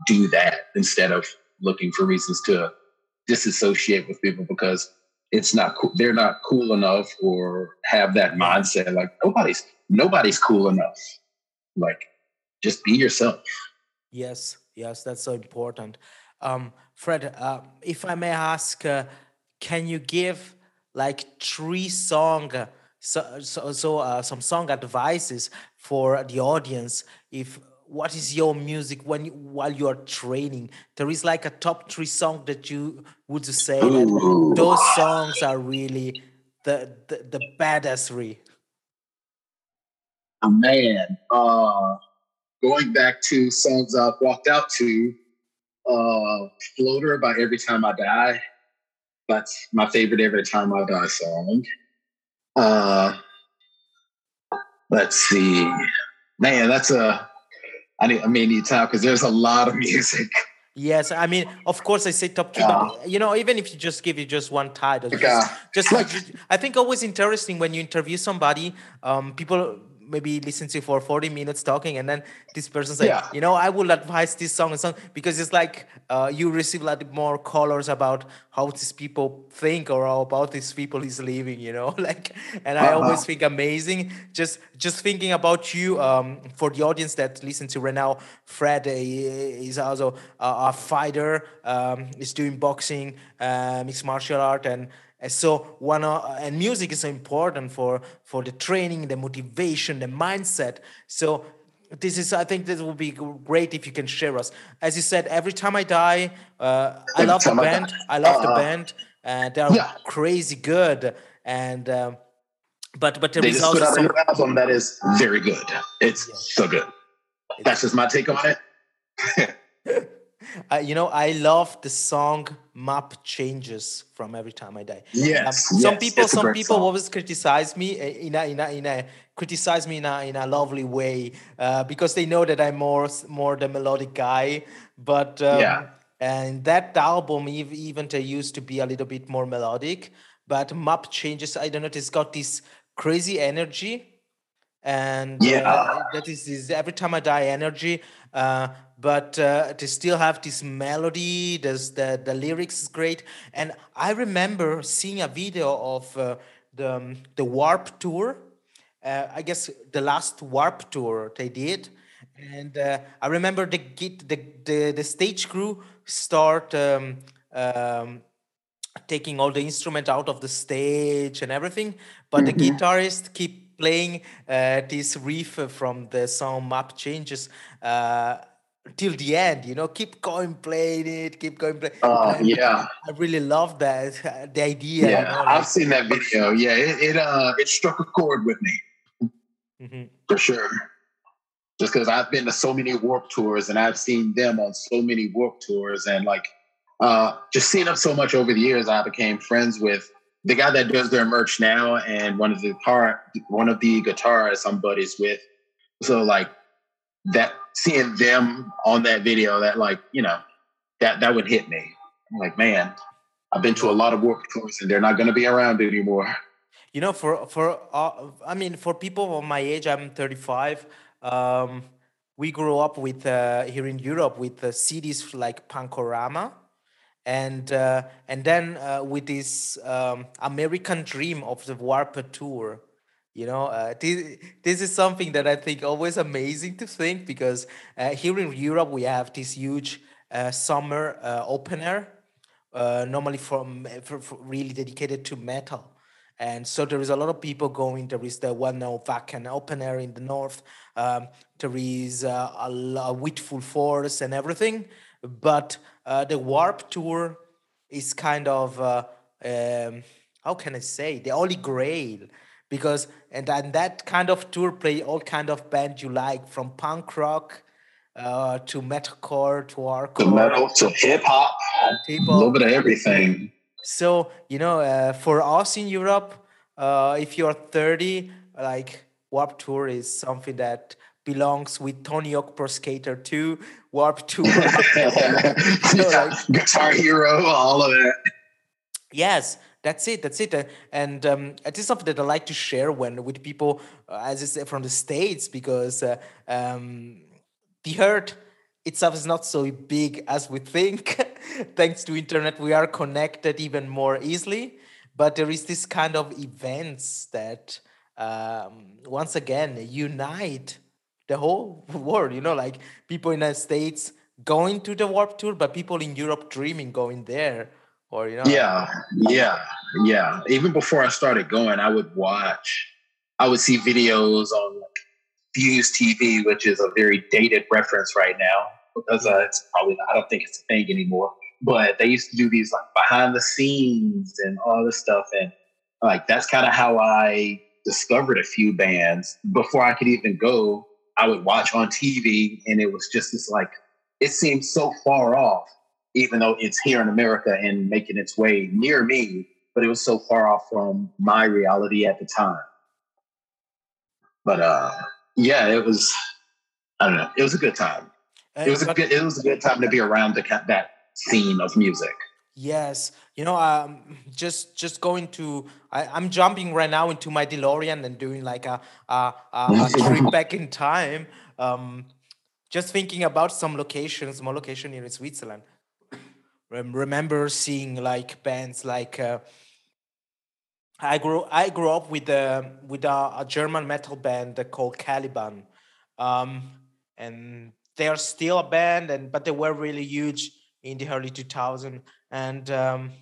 do that instead of looking for reasons to disassociate with people because it's not cool. They're not cool enough or have that mindset. Like nobody's nobody's cool enough. Like just be yourself. Yes, yes, that's so important. Um, Fred, uh, if I may ask, uh, can you give like three song, so so, so uh, some song advices for the audience? If what is your music when you, while you are training? There is like a top three song that you would say that those songs are really the the, the baddest. Oh, man. Uh, going back to songs I've walked out to, uh, Floater by Every Time I Die. That's my favorite Every Time I Die song. Uh, let's see. Man, that's a, I, need, I may need time because there's a lot of music. Yes, I mean, of course, I say top three, but you know, even if you just give it just one title, just, just Like- I think always interesting when you interview somebody, um, people maybe listen to for 40 minutes talking and then this person say Yeah. you know i will advise this song and song because it's like uh, you receive like more colors about how these people think or how about these people is living you know like and i Uh-huh. always think amazing just just thinking about you um, for the audience that listen to right now fred is also a, a fighter um, is doing boxing uh, mixed martial art and so one uh, and music is so important for for the training, the motivation, the mindset. So this is I think this will be great if you can share us. As you said, every time I die, uh, I love the Time I band. I love the Uh-huh. band, and they're Yeah. crazy good. And um, but but there They is just put out a album that is very good. It's Yeah. so good. That's just my take on it. Uh, you know, I love the song "Map Changes" from Every Time I Die. Yes. Um, some people, some people song. always criticize me uh, in a, in a, in a criticize me in a, in a lovely way uh, because they know that I'm more more the melodic guy. But um, Yeah. and that album ev- even they used to be a little bit more melodic. But Map Changes, I don't know, it's got this crazy energy and Yeah. uh, that is, is every time I die energy. Uh, but uh, they still have this melody. There's the the lyrics is great, and I remember seeing a video of uh, the um, the Warp tour. Uh, I guess the last Warp tour they did, and uh, I remember the git the, the the stage crew start. Um, um, taking all the instrument out of the stage and everything but the guitarist keep playing uh, this riff from the song map changes uh, till the end you know keep going playing it keep going play Uh, yeah. i really love that uh, the idea Yeah. you know, I've like- seen that video. Yeah. It, it uh it struck a chord with me Mhm. for sure. Just because I've been to so many warp tours and I've seen them on so many warp tours and like uh just seeing them so much over the years, I became friends with the guy that does their merch now and one of the guitar one of the guitarists I'm buddies with. So like that seeing them on that video, that like, you know, that that would hit me. I'm like, man, I've been to a lot of warp tours and they're not gonna be around anymore. you know for for uh, i mean for people of my age i'm 35 um, we grew up with uh, here in europe with uh, cities like pankorama and uh, and then uh, with this um, american dream of the warp tour you know uh, this, this is something that i think always amazing to think because uh, here in europe we have this huge uh, summer uh, open air uh, normally from for, for really dedicated to metal. And so there is a lot of people going. There is the one now Wacken open air in the north. Um, there is uh, a, with full force and everything. But uh, the Warp Tour is kind of uh, um, how can I say the holy grail because and then that kind of tour play all kind of band you like from punk rock uh, to metalcore to To hardcore metal, to hip hop, a little bit of everything. so you know, uh, for us in Europe, uh, if you're 30, like Warp Tour is something that belongs with Tony Hawk Pro Skater 2, Warp Tour. So, like, Guitar Hero, all of it. Yes, That's it. That's it. Uh, And um, it is something that I like to share when with people, uh, as I from the states, because uh, um, the earth itself is not so big as we think. Thanks to internet, we are connected even more easily. But there is this kind of events that um, once again unite the whole world. You know, like people in the states going to the warp tour, but people in Europe dreaming going there, or you know, Yeah, yeah, yeah. Even before I started going, I would watch, I would see videos on like Fuse TV, which is a very dated reference right now because uh, it's probably, not, I don't think it's a thing anymore. But they used to do these like behind the scenes and all this stuff. And like that's kind of how I discovered a few bands. Before I could even go, I would watch on TV and it was just this like, it seemed so far off even though it's here in America and making its way near me, but it was so far off from my reality at the time. But uh yeah, it was I don't know, it was a good time. It was a good it was a good time to be around the that scene of music. Yes, you know, um, just just going to, I, I'm jumping right now into my DeLorean and doing like a a, a, a trip back in time. Um, just thinking about some locations, small location here in Switzerland. Rem- remember seeing like bands like uh, I grew I grew up with a with a, a German metal band called Caliban, um, and they are still a band, and but they were really huge in the early 2000s. And um,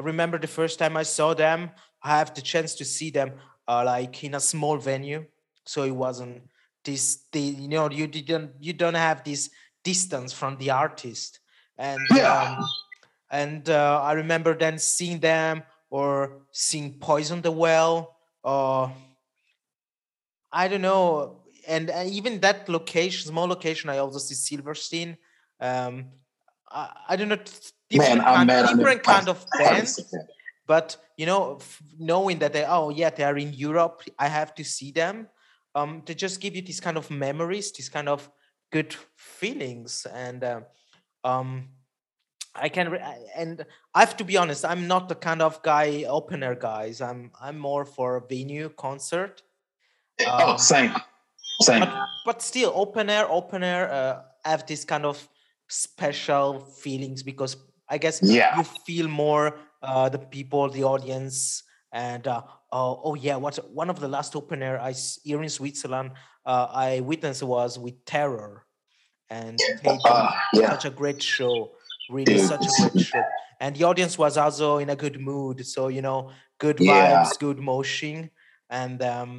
I remember the first time I saw them, I have the chance to see them uh, like in a small venue, so it wasn't this the you know you didn't you don't have this distance from the artist, and Yeah. um, and uh, I remember then seeing them or seeing Poison the Well or I don't know, and uh, even that location, small location, I also see Silverstein. Um, I, I don't know, Man, different I'm kind, different kind of bands, but you know, f- knowing that they, oh yeah, they are in Europe, I have to see them. Um, they just give you these kind of memories, these kind of good feelings, and uh, um, I can, re- and I have to be honest, I'm not the kind of guy opener guys. I'm I'm more for a venue concert. Oh, Um, same. Same. but but still open air open air uh, have this kind of special feelings because i guess Yeah. you feel more uh, the people the audience and uh, oh, oh yeah what one of the last open air i here in switzerland uh, i witnessed was with terror and they Uh, yeah. such a great show really Dude. such a great show and the audience was also in a good mood so you know good Yeah. vibes good motion and um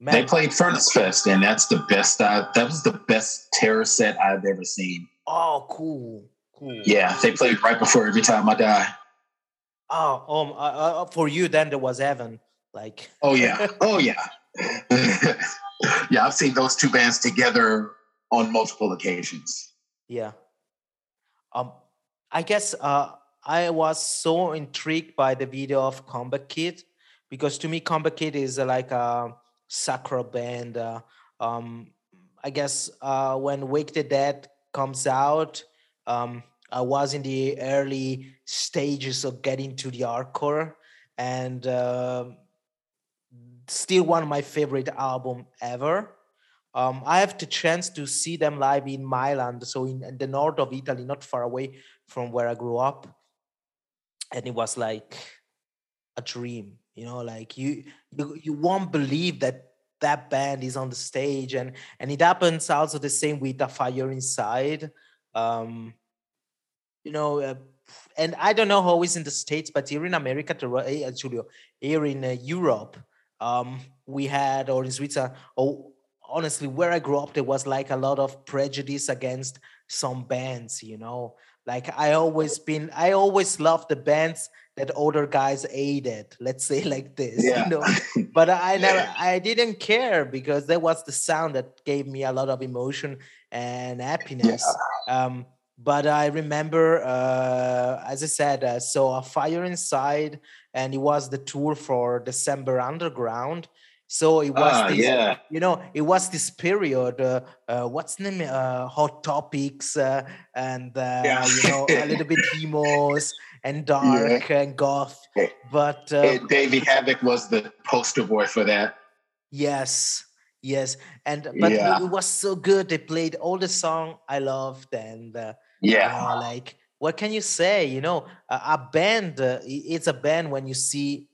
They played Furnace Fest, and that's the best. I, that was the best terror set I've ever seen. Oh, cool, cool. Yeah, they played right before Every Time I Die. Oh, um, uh, uh, for you then there was Evan. Like, Oh yeah. Oh yeah. yeah, I've seen those two bands together on multiple occasions. yeah. Um, I guess uh, I was so intrigued by the video of Comeback Kid because to me, Comeback Kid is uh, like a sacral band. Uh, um, I guess uh, when Wake the Dead comes out, um, I was in the early stages of getting to the hardcore, and um still one of my favorite album ever. Um, I have the chance to see them live in Milan, so in, in the north of Italy, not far away from where I grew up, and it was like a dream. You know, like you you you won't believe that that band is on the stage, and and it happens also the same with the Fire Inside. Um, you know, uh, and I don't know how it's in the states, but here in America, eh, Julio, here in uh, Europe, um, we had, or in Switzerland, oh, honestly, where I grew up, there was like a lot of prejudice against some bands. You know, like I always been, I always loved the bands that older guys hated. Let's say like this, Yeah. you know. But I never, I didn't care because that was the sound that gave me a lot of emotion and happiness. Um, but I remember, uh, as I said, uh, so a fire inside, and it was the tour for December Underground, So it was Ah, this, yeah. you know, it was this period. Uh, uh, what's the name? Uh, Hot Topics uh, and uh, Yeah. you know a little bit emos and dark and goth. But uh, hey, Davey Havok was the poster boy for that. yes, yes, and but it, Yeah. it was so good. They played all the song I loved, and uh, Yeah. like what can you say? You know, a, a band. Uh, it's a band when you see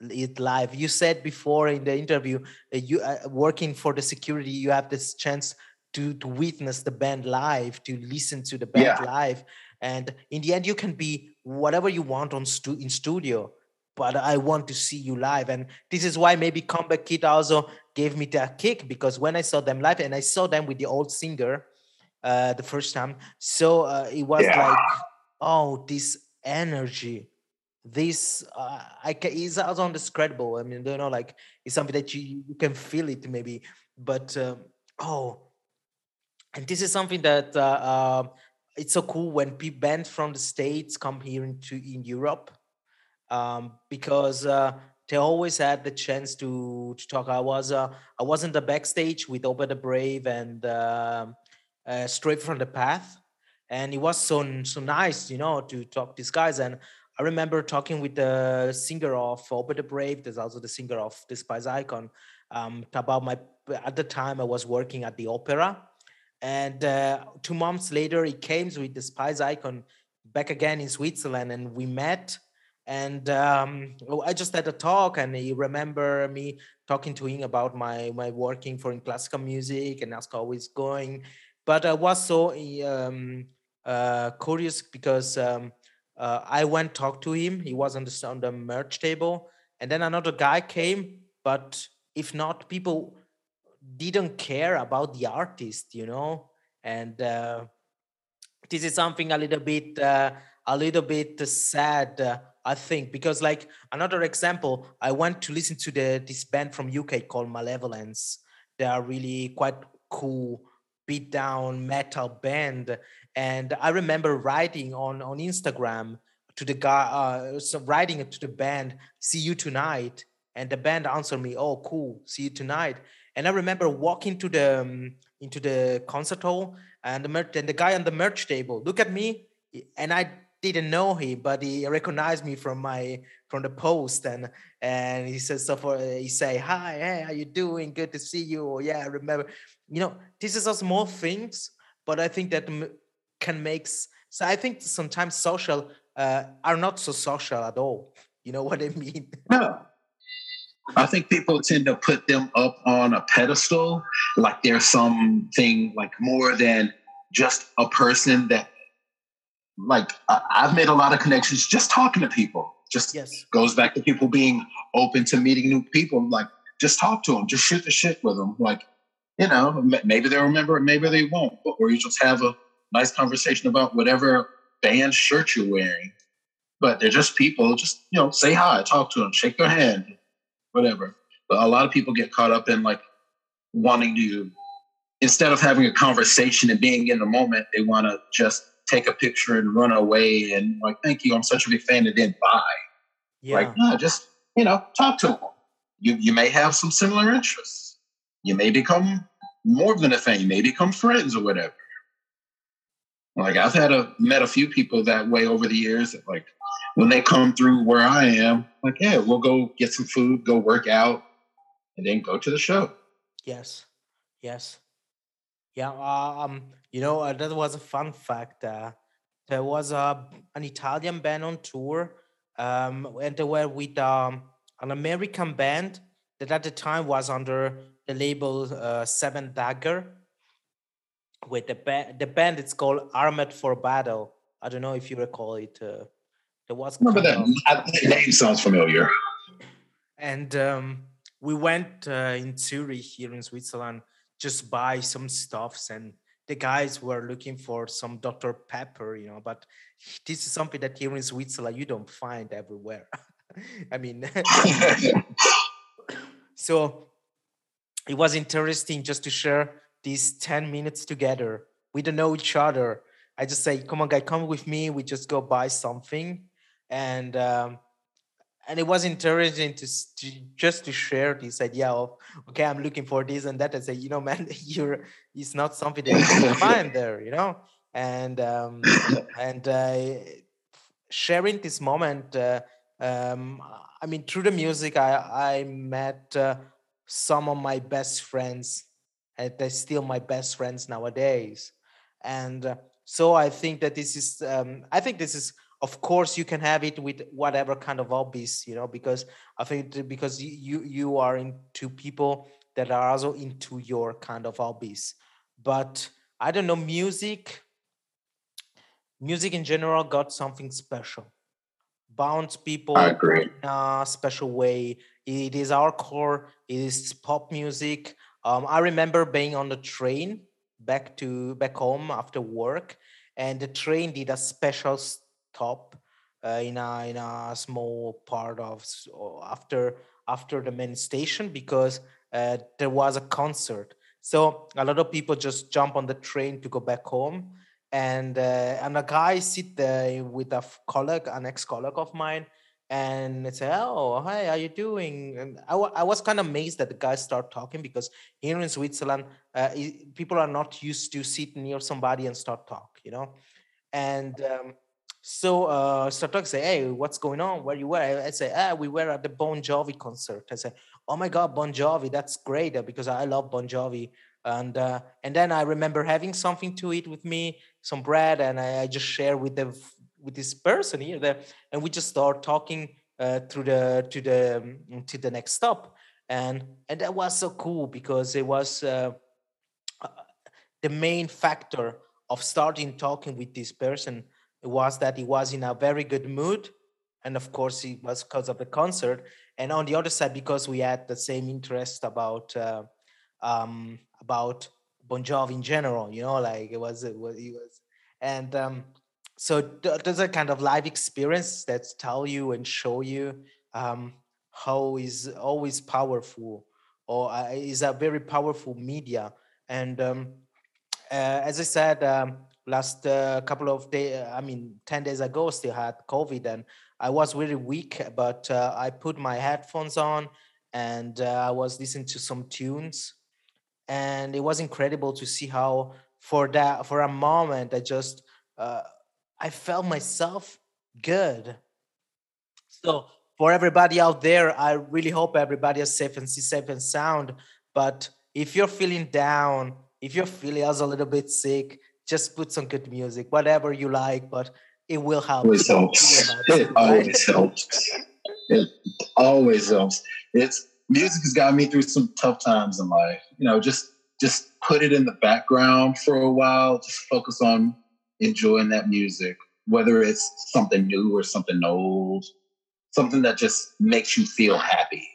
it live. You said before in the interview, uh, you uh, working for the security, you have this chance to to witness the band live, to listen to the band Yeah. live, and in the end, you can be whatever you want on stu- in studio. But I want to see you live, and this is why maybe Comeback Kid also gave me that kick because when I saw them live, and I saw them with the old singer uh, the first time, so uh, it was Yeah. like, oh, this energy this uh, I can is also undescribable. I mean, you know, like it's something that you you can feel it maybe, but um, oh, and this is something that uh, um it's so cool when people bands from the states come here into in Europe um, because uh, they always had the chance to to talk. I was uh, I was in the backstage with Obey the Brave and um uh, Straight from the Path, and it was so so nice, you know, to talk to these guys. And I remember talking with the singer of Obey the Brave. There's also the singer of Despise Icon. Um, about my at the time I was working at the opera, and uh, two months later he came with Despise Icon back again in Switzerland, and we met. And um, oh, I just had a talk, and he remember me talking to him about my my working for in classical music and ask how it's going. But I was so um, uh, curious because um, uh, I went talk to him. He was on the on the merch table, and then another guy came. But if not, people didn't care about the artist, you know, and uh, this is something a little bit uh, a little bit sad uh, i think because like another example i went to listen to the this band from uk called malevolence they are really quite cool beat down metal band and i remember writing on on instagram to the guy uh so writing to the band see you tonight. And the band answered me oh cool. See you tonight. And i remember walking to the um, into the concert hall and the merch and the guy on the merch table look at me and i didn't know him but he recognized me from my from the post. And and he says so for he say hi hey how you doing? Good to see you. Or yeah i remember. You know this is a small things but i think that can make so i think sometimes social uh, are not so social at all you know what i mean No. I think people tend to put them up on a pedestal, like there's something like more than just a person that, like, I- I've made a lot of connections just talking to people. Just yes goes back to people being open to meeting new people. Like, just talk to them, just shoot the shit with them. Like, you know, maybe they'll remember it, maybe they won't. Or you just have a nice conversation about whatever band shirt you're wearing. But they're just people. Just you know, say hi, talk to them, shake their hand, whatever. But a lot of people get caught up in like wanting to, instead of having a conversation and being in the moment, they want to just take a picture and run away and like, thank you, I'm such a big fan, and then bye. yeah Like, no, just you know, talk to them. You you may have some similar interests. You may become more than a fan. You may become friends or whatever. Like I've had a met a few people that way over the years. That like when they come through where I am, like yeah, we'll go get some food, go work out, and then go to the show. Yes, yes, yeah. uh, Um, you know uh, that was a fun fact. Uh, there was a an Italian band on tour, um, and they were with um, an American band that at the time was under the label uh, Seven Dagger. With the band, the band it's called Armored for Battle. I don't know if you recall it. Uh, there was Remember that name sounds familiar. and um, we went uh, in Zurich here in Switzerland just buy some stuffs and the guys were looking for some Dr. Pepper, you know, but this is something that here in Switzerland you don't find everywhere. I mean, so it was interesting just to share these 10 minutes together. We don't know each other. I just say, come on, guy, come with me. We just go buy something. And um, and it was interesting to, to, just to share this idea of okay i'm looking for this and that and say you know man you're it's not something that you can find there you know and um, and uh, sharing this moment uh, um, i mean through the music i i met uh, some of my best friends they're still my best friends nowadays. And uh, so i think that this is um, i think this is of course you can have it with whatever kind of hobbies you know because i think because you you are into people that are also into your kind of hobbies. But i don't know music music in general got something special. Bounce people in a special way. It is our core it is pop music um, i remember being on the train back to back home after work and the train did a special stop uh, in a in a small part of after after the main station because uh, there was a concert. So a lot of people just jump on the train to go back home, and uh, and a guy sit there with a colleague, an ex colleague of mine, and say, "Oh, hi, how are you doing?" And I, w- I was kind of amazed that the guy start talking because here in Switzerland, uh, people are not used to sit near somebody and start talk, you know, and um, so uh, Startup say, "Hey, what's going on? Where you were?" I, I say, "Ah, we were at the Bon Jovi concert." I say, "Oh my God, Bon Jovi, that's great!" Uh, because I love Bon Jovi. And uh, and then I remember having something to eat with me, some bread, and I, I just share with the with this person here there, and we just start talking uh, through the to the um, to the next stop, and and that was so cool because it was uh, uh the main factor of starting talking with this person was that he was in a very good mood. And of course it was because of the concert. And on the other side because we had the same interest about uh, um, about bon jovi in general you know like it was it was, it was. And um, so there's a kind of live experience that tell you and show you um, how is always powerful or uh, is a very powerful media? And um, uh, as i said um, last uh, couple of days i mean 10 days ago still had covid and i was really weak but uh, i put my headphones on and uh, i was listening to some tunes. And it was incredible to see how for that for a moment i just uh, i felt myself good so for everybody out there i really hope everybody is safe and safe and sound but if you're feeling down if you're feeling a little bit sick just put some good music, whatever you like, but it will help. Always helps. It always helps. It always helps. It's music has got me through some tough times in life. You know, just just put it in the background for a while. Just focus on enjoying that music, whether it's something new or something old, something that just makes you feel happy,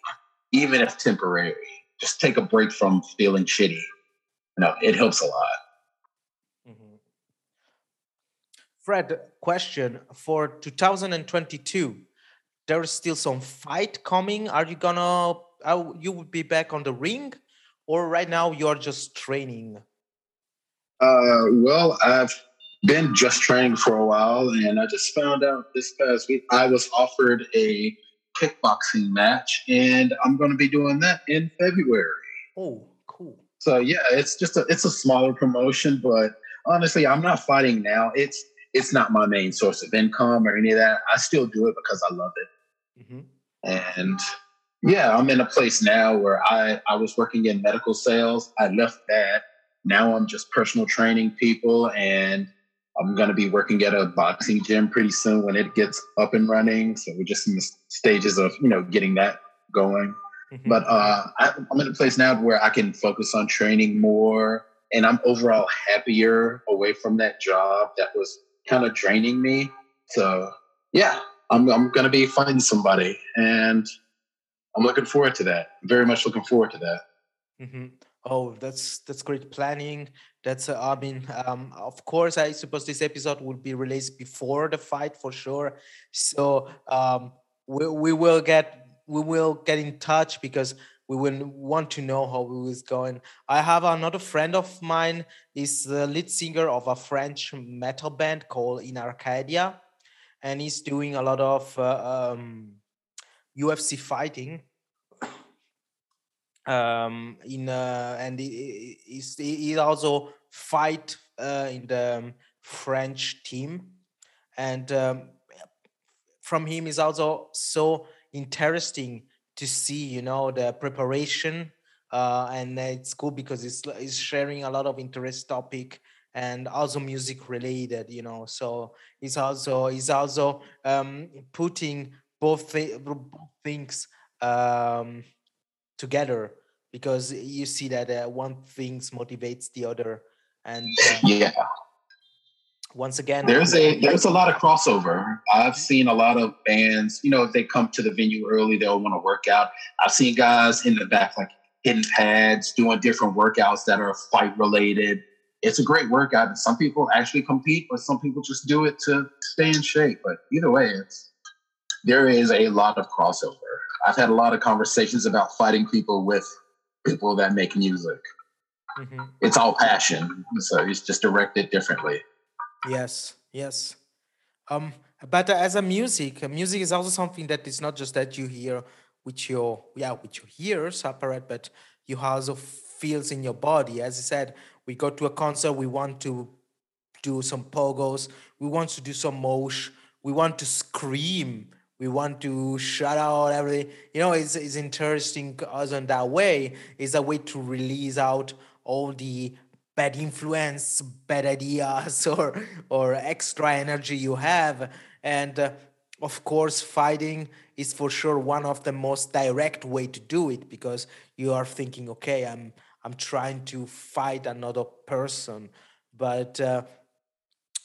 even if temporary. Just take a break from feeling shitty. You know, it helps a lot. Fred, question for 2022. There's still some fight coming. Are you gonna? Are you would be back on the ring, or right now you're just training? Uh, well, I've been just training for a while, and I just found out this past week I was offered a kickboxing match, and I'm going to be doing that in February. Oh, cool. So yeah, it's just a it's a smaller promotion, but honestly, I'm not fighting now. It's it's not my main source of income or any of that. I still do it because I love it. Mm-hmm. And yeah, I'm in a place now where I, I was working in medical sales. I left that. Now I'm just personal training people and I'm going to be working at a boxing gym pretty soon when it gets up and running. So we're just in the stages of, you know, getting that going. Mm-hmm. But uh, I, I'm in a place now where I can focus on training more and I'm overall happier away from that job that was kind of draining me. So yeah, I'm I'm gonna be finding somebody, and I'm looking forward to that. Very much looking forward to that. Mm-hmm. Oh, that's that's great planning. That's uh, I mean, um, of course, I suppose this episode will be released before the fight for sure. So um, we we will get we will get in touch because we will want to know how it is going. I have another friend of mine, is the lead singer of a French metal band called In Arcadia, and he's doing a lot of uh, um, UFC fighting. Um, in uh, and he, he, also fight uh, in the um, French team, and um, from him is also so interesting to see, you know, the preparation. Uh, and it's cool because it's, it's sharing a lot of interest topic and also music related you know so it's also it's also um, putting both, th- both things um, together because you see that uh, one thing motivates the other and uh, yeah. once again there's a there's a lot of crossover. I've seen a lot of bands you know if they come to the venue early they'll want to work out. I've seen guys in the back like hitting pads doing different workouts that are fight related. It's a great workout and some people actually compete but some people just do it to stay in shape. But either way it's there is a lot of crossover i've had a lot of conversations about fighting people with people that make music mm-hmm. it's all passion so it's just directed differently Yes, yes. Um, but as a music, uh, music is also something that is not just that you hear with your yeah with your ears separate, but you also feels in your body. As I said, we go to a concert, we want to do some pogos, we want to do some mosh, we want to scream, we want to shout out everything. You know, it's, it's interesting also in that way. It's a way to release out all the bad influence, bad ideas, or or extra energy you have, and uh, of course, fighting is for sure one of the most direct way to do it because you are thinking, okay, I'm I'm trying to fight another person, but uh,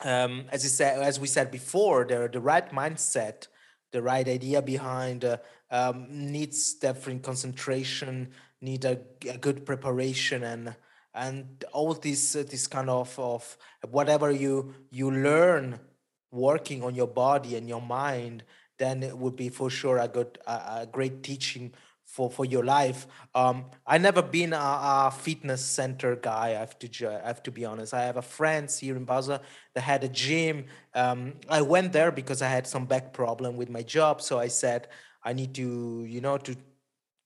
um, as I said, as we said before, the the right mindset, the right idea behind uh, um, needs different concentration, need a, a good preparation and and all this uh, this kind of of whatever you you learn working on your body and your mind then it would be for sure a good a, a great teaching for for your life um i never been a, a, fitness center guy i have to i have to be honest i have a friends here in basel that had a gym um i went there because i had some back problem with my job so i said i need to you know to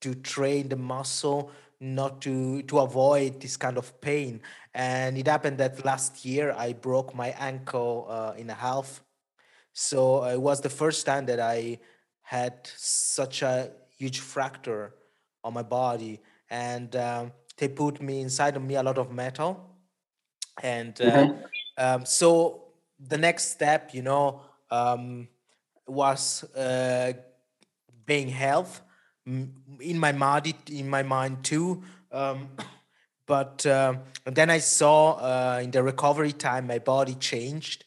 to train the muscle not to to avoid this kind of pain. And it happened that last year I broke my ankle uh, in a half. So uh, it was the first time that I had such a huge fracture on my body, and um, they put me inside of me a lot of metal. And uh, mm-hmm. um, so the next step, you know, um, was uh, being health in my mind in my mind too um, but uh, then i saw uh, in the recovery time my body changed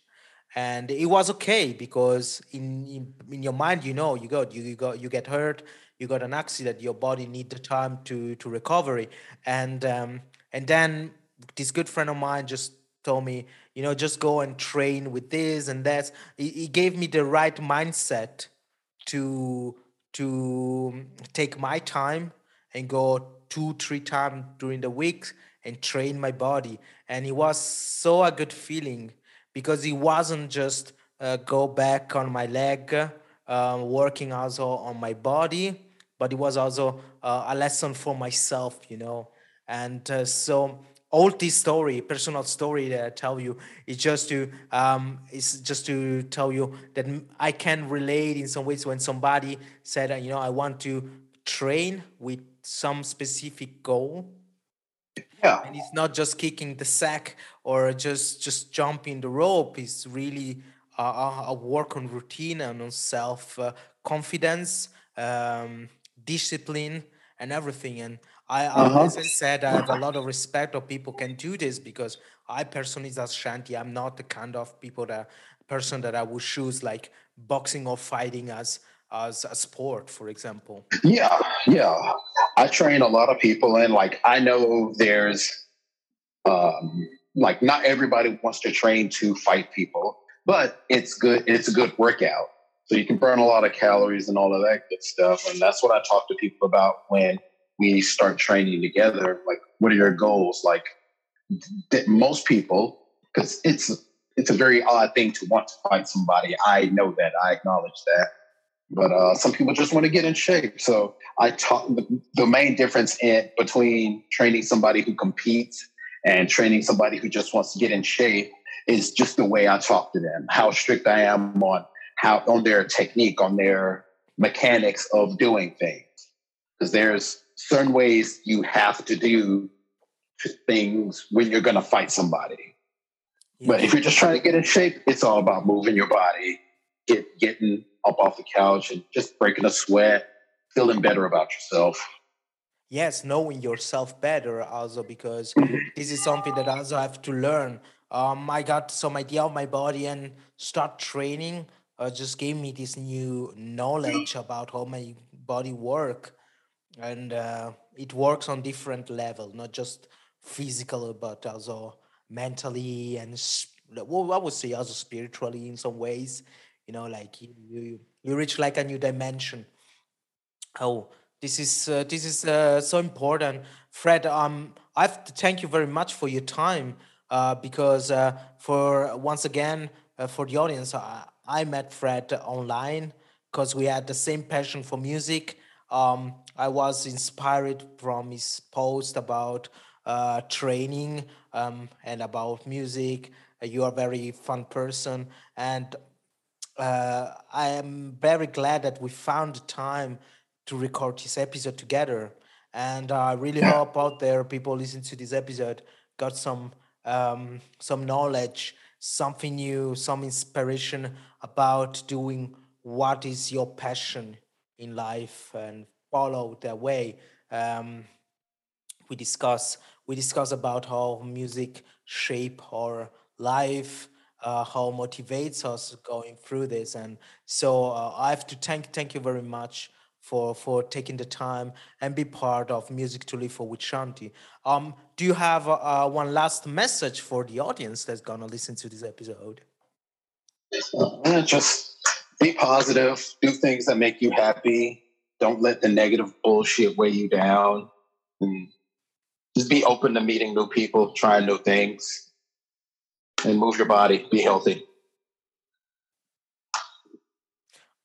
and it was okay because in, in, in your mind you know you got you, you got you get hurt you got an accident your body need the time to to recovery and um, and then this good friend of mine just told me you know just go and train with this and that he, he gave me the right mindset to to take my time and go two, three times during the week and train my body. And it was so a good feeling because it wasn't just uh, go back on my leg, uh, working also on my body, but it was also uh, a lesson for myself, you know. And uh, so all this story, personal story that I tell you, is just to um, is just to tell you that I can relate in some ways when somebody said, you know, I want to train with some specific goal. Yeah. And it's not just kicking the sack or just just jumping the rope. It's really a, a work on routine and on self uh, confidence, um, discipline, and everything. And I, uh-huh. as I said, I have a lot of respect of people can do this because I personally, as Shanti, I'm not the kind of people that person that I would choose like boxing or fighting as as a sport, for example. Yeah, yeah. I train a lot of people, and like I know there's um, like not everybody wants to train to fight people, but it's good. It's a good workout, so you can burn a lot of calories and all of that good stuff. And that's what I talk to people about when we start training together like what are your goals like that most people because it's it's a very odd thing to want to fight somebody i know that i acknowledge that but uh, some people just want to get in shape. So I talk the, the main difference in between training somebody who competes and training somebody who just wants to get in shape is just the way I talk to them, how strict I am on how on their technique, on their mechanics of doing things. Because there's certain ways you have to do things when you're going to fight somebody. Yeah. But if you're just trying to get in shape, it's all about moving your body, get getting up off the couch and just breaking a sweat, feeling better about yourself. Yes, knowing yourself better also because mm-hmm. this is something that I also have to learn. Um, I got some idea of my body and start training. Uh, just gave me this new knowledge about how my body work, and uh, it works on different level, not just physical, but also mentally and well, I would say also spiritually in some ways. You know like you you, you reach like a new dimension. Oh this is uh, this is uh, so important. Fred um i have to thank you very much for your time uh, because uh, for once again uh, for the audience I, I met fred online because we had the same passion for music um, i was inspired from his post about uh, training um, and about music you are a very fun person and uh, I am very glad that we found the time to record this episode together. And I really yeah. hope out there people listening to this episode got some um, some knowledge, something new, some inspiration about doing what is your passion in life and follow that way. Um, we discuss we discuss about how music shape our life uh, how motivates us going through this. And so uh, I have to thank thank you very much for for taking the time and be part of Music to Live for with Shanti. Um, do you have uh, one last message for the audience that's gonna listen to this episode? Uh, just be positive. Do things that make you happy. Don't let the negative bullshit weigh you down. And just be open to meeting new people, trying new things and move your body, be healthy.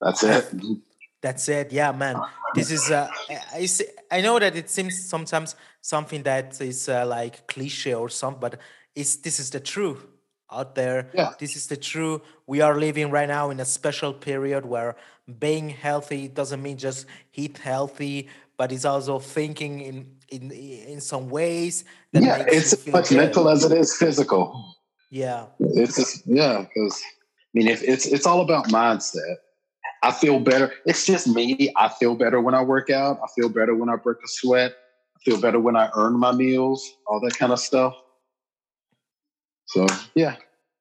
That's it. That's it. Yeah, man. This is. Uh, I I know that it seems sometimes something that is uh, like cliche or something, but it's this is the truth out there. Yeah. This is the truth. We are living right now in a special period where being healthy doesn't mean just eat healthy, but it's also thinking in in in some ways. yeah, it's as much good. mental as it is physical. Yeah. It's just, yeah, because I mean, if it's it's all about mindset. I feel better. It's just me. I feel better when I work out. I feel better when I break a sweat. I feel better when I earn my meals. All that kind of stuff. So yeah,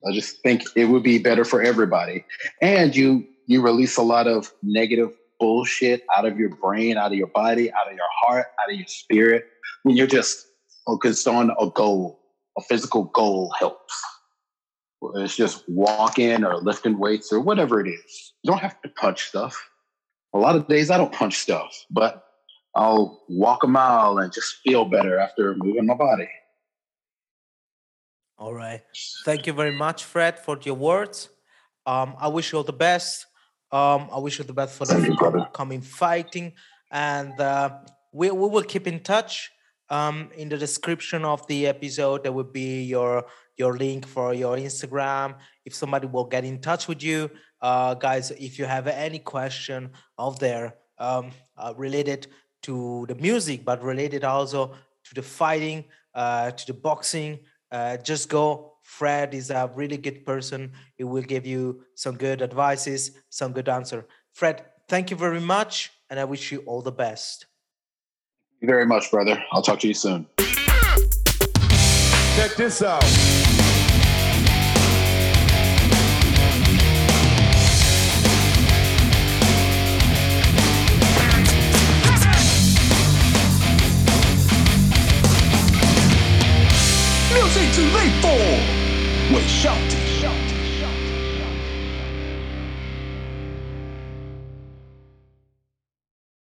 I just think it would be better for everybody. And you you release a lot of negative bullshit out of your brain, out of your body, out of your heart, out of your spirit when you're just focused on a goal. A physical goal helps it's just walking or lifting weights or whatever it is. You don't have to punch stuff. A lot of days I don't punch stuff, but I'll walk a mile and just feel better after moving my body. All right. Thank you very much, Fred, for your words. Um, I wish you all the best. Um, I wish you the best for the upcoming fighting. And uh, we, we will keep in touch. Um, in the description of the episode, there will be your your link for your Instagram. If somebody will get in touch with you, uh, guys, if you have any question out there um, uh, related to the music, but related also to the fighting, uh, to the boxing, uh, just go. Fred is a really good person. He will give you some good advices, some good answer. Fred, thank you very much, and I wish you all the best. Thank you very much, brother. I'll talk to you soon. Check this out.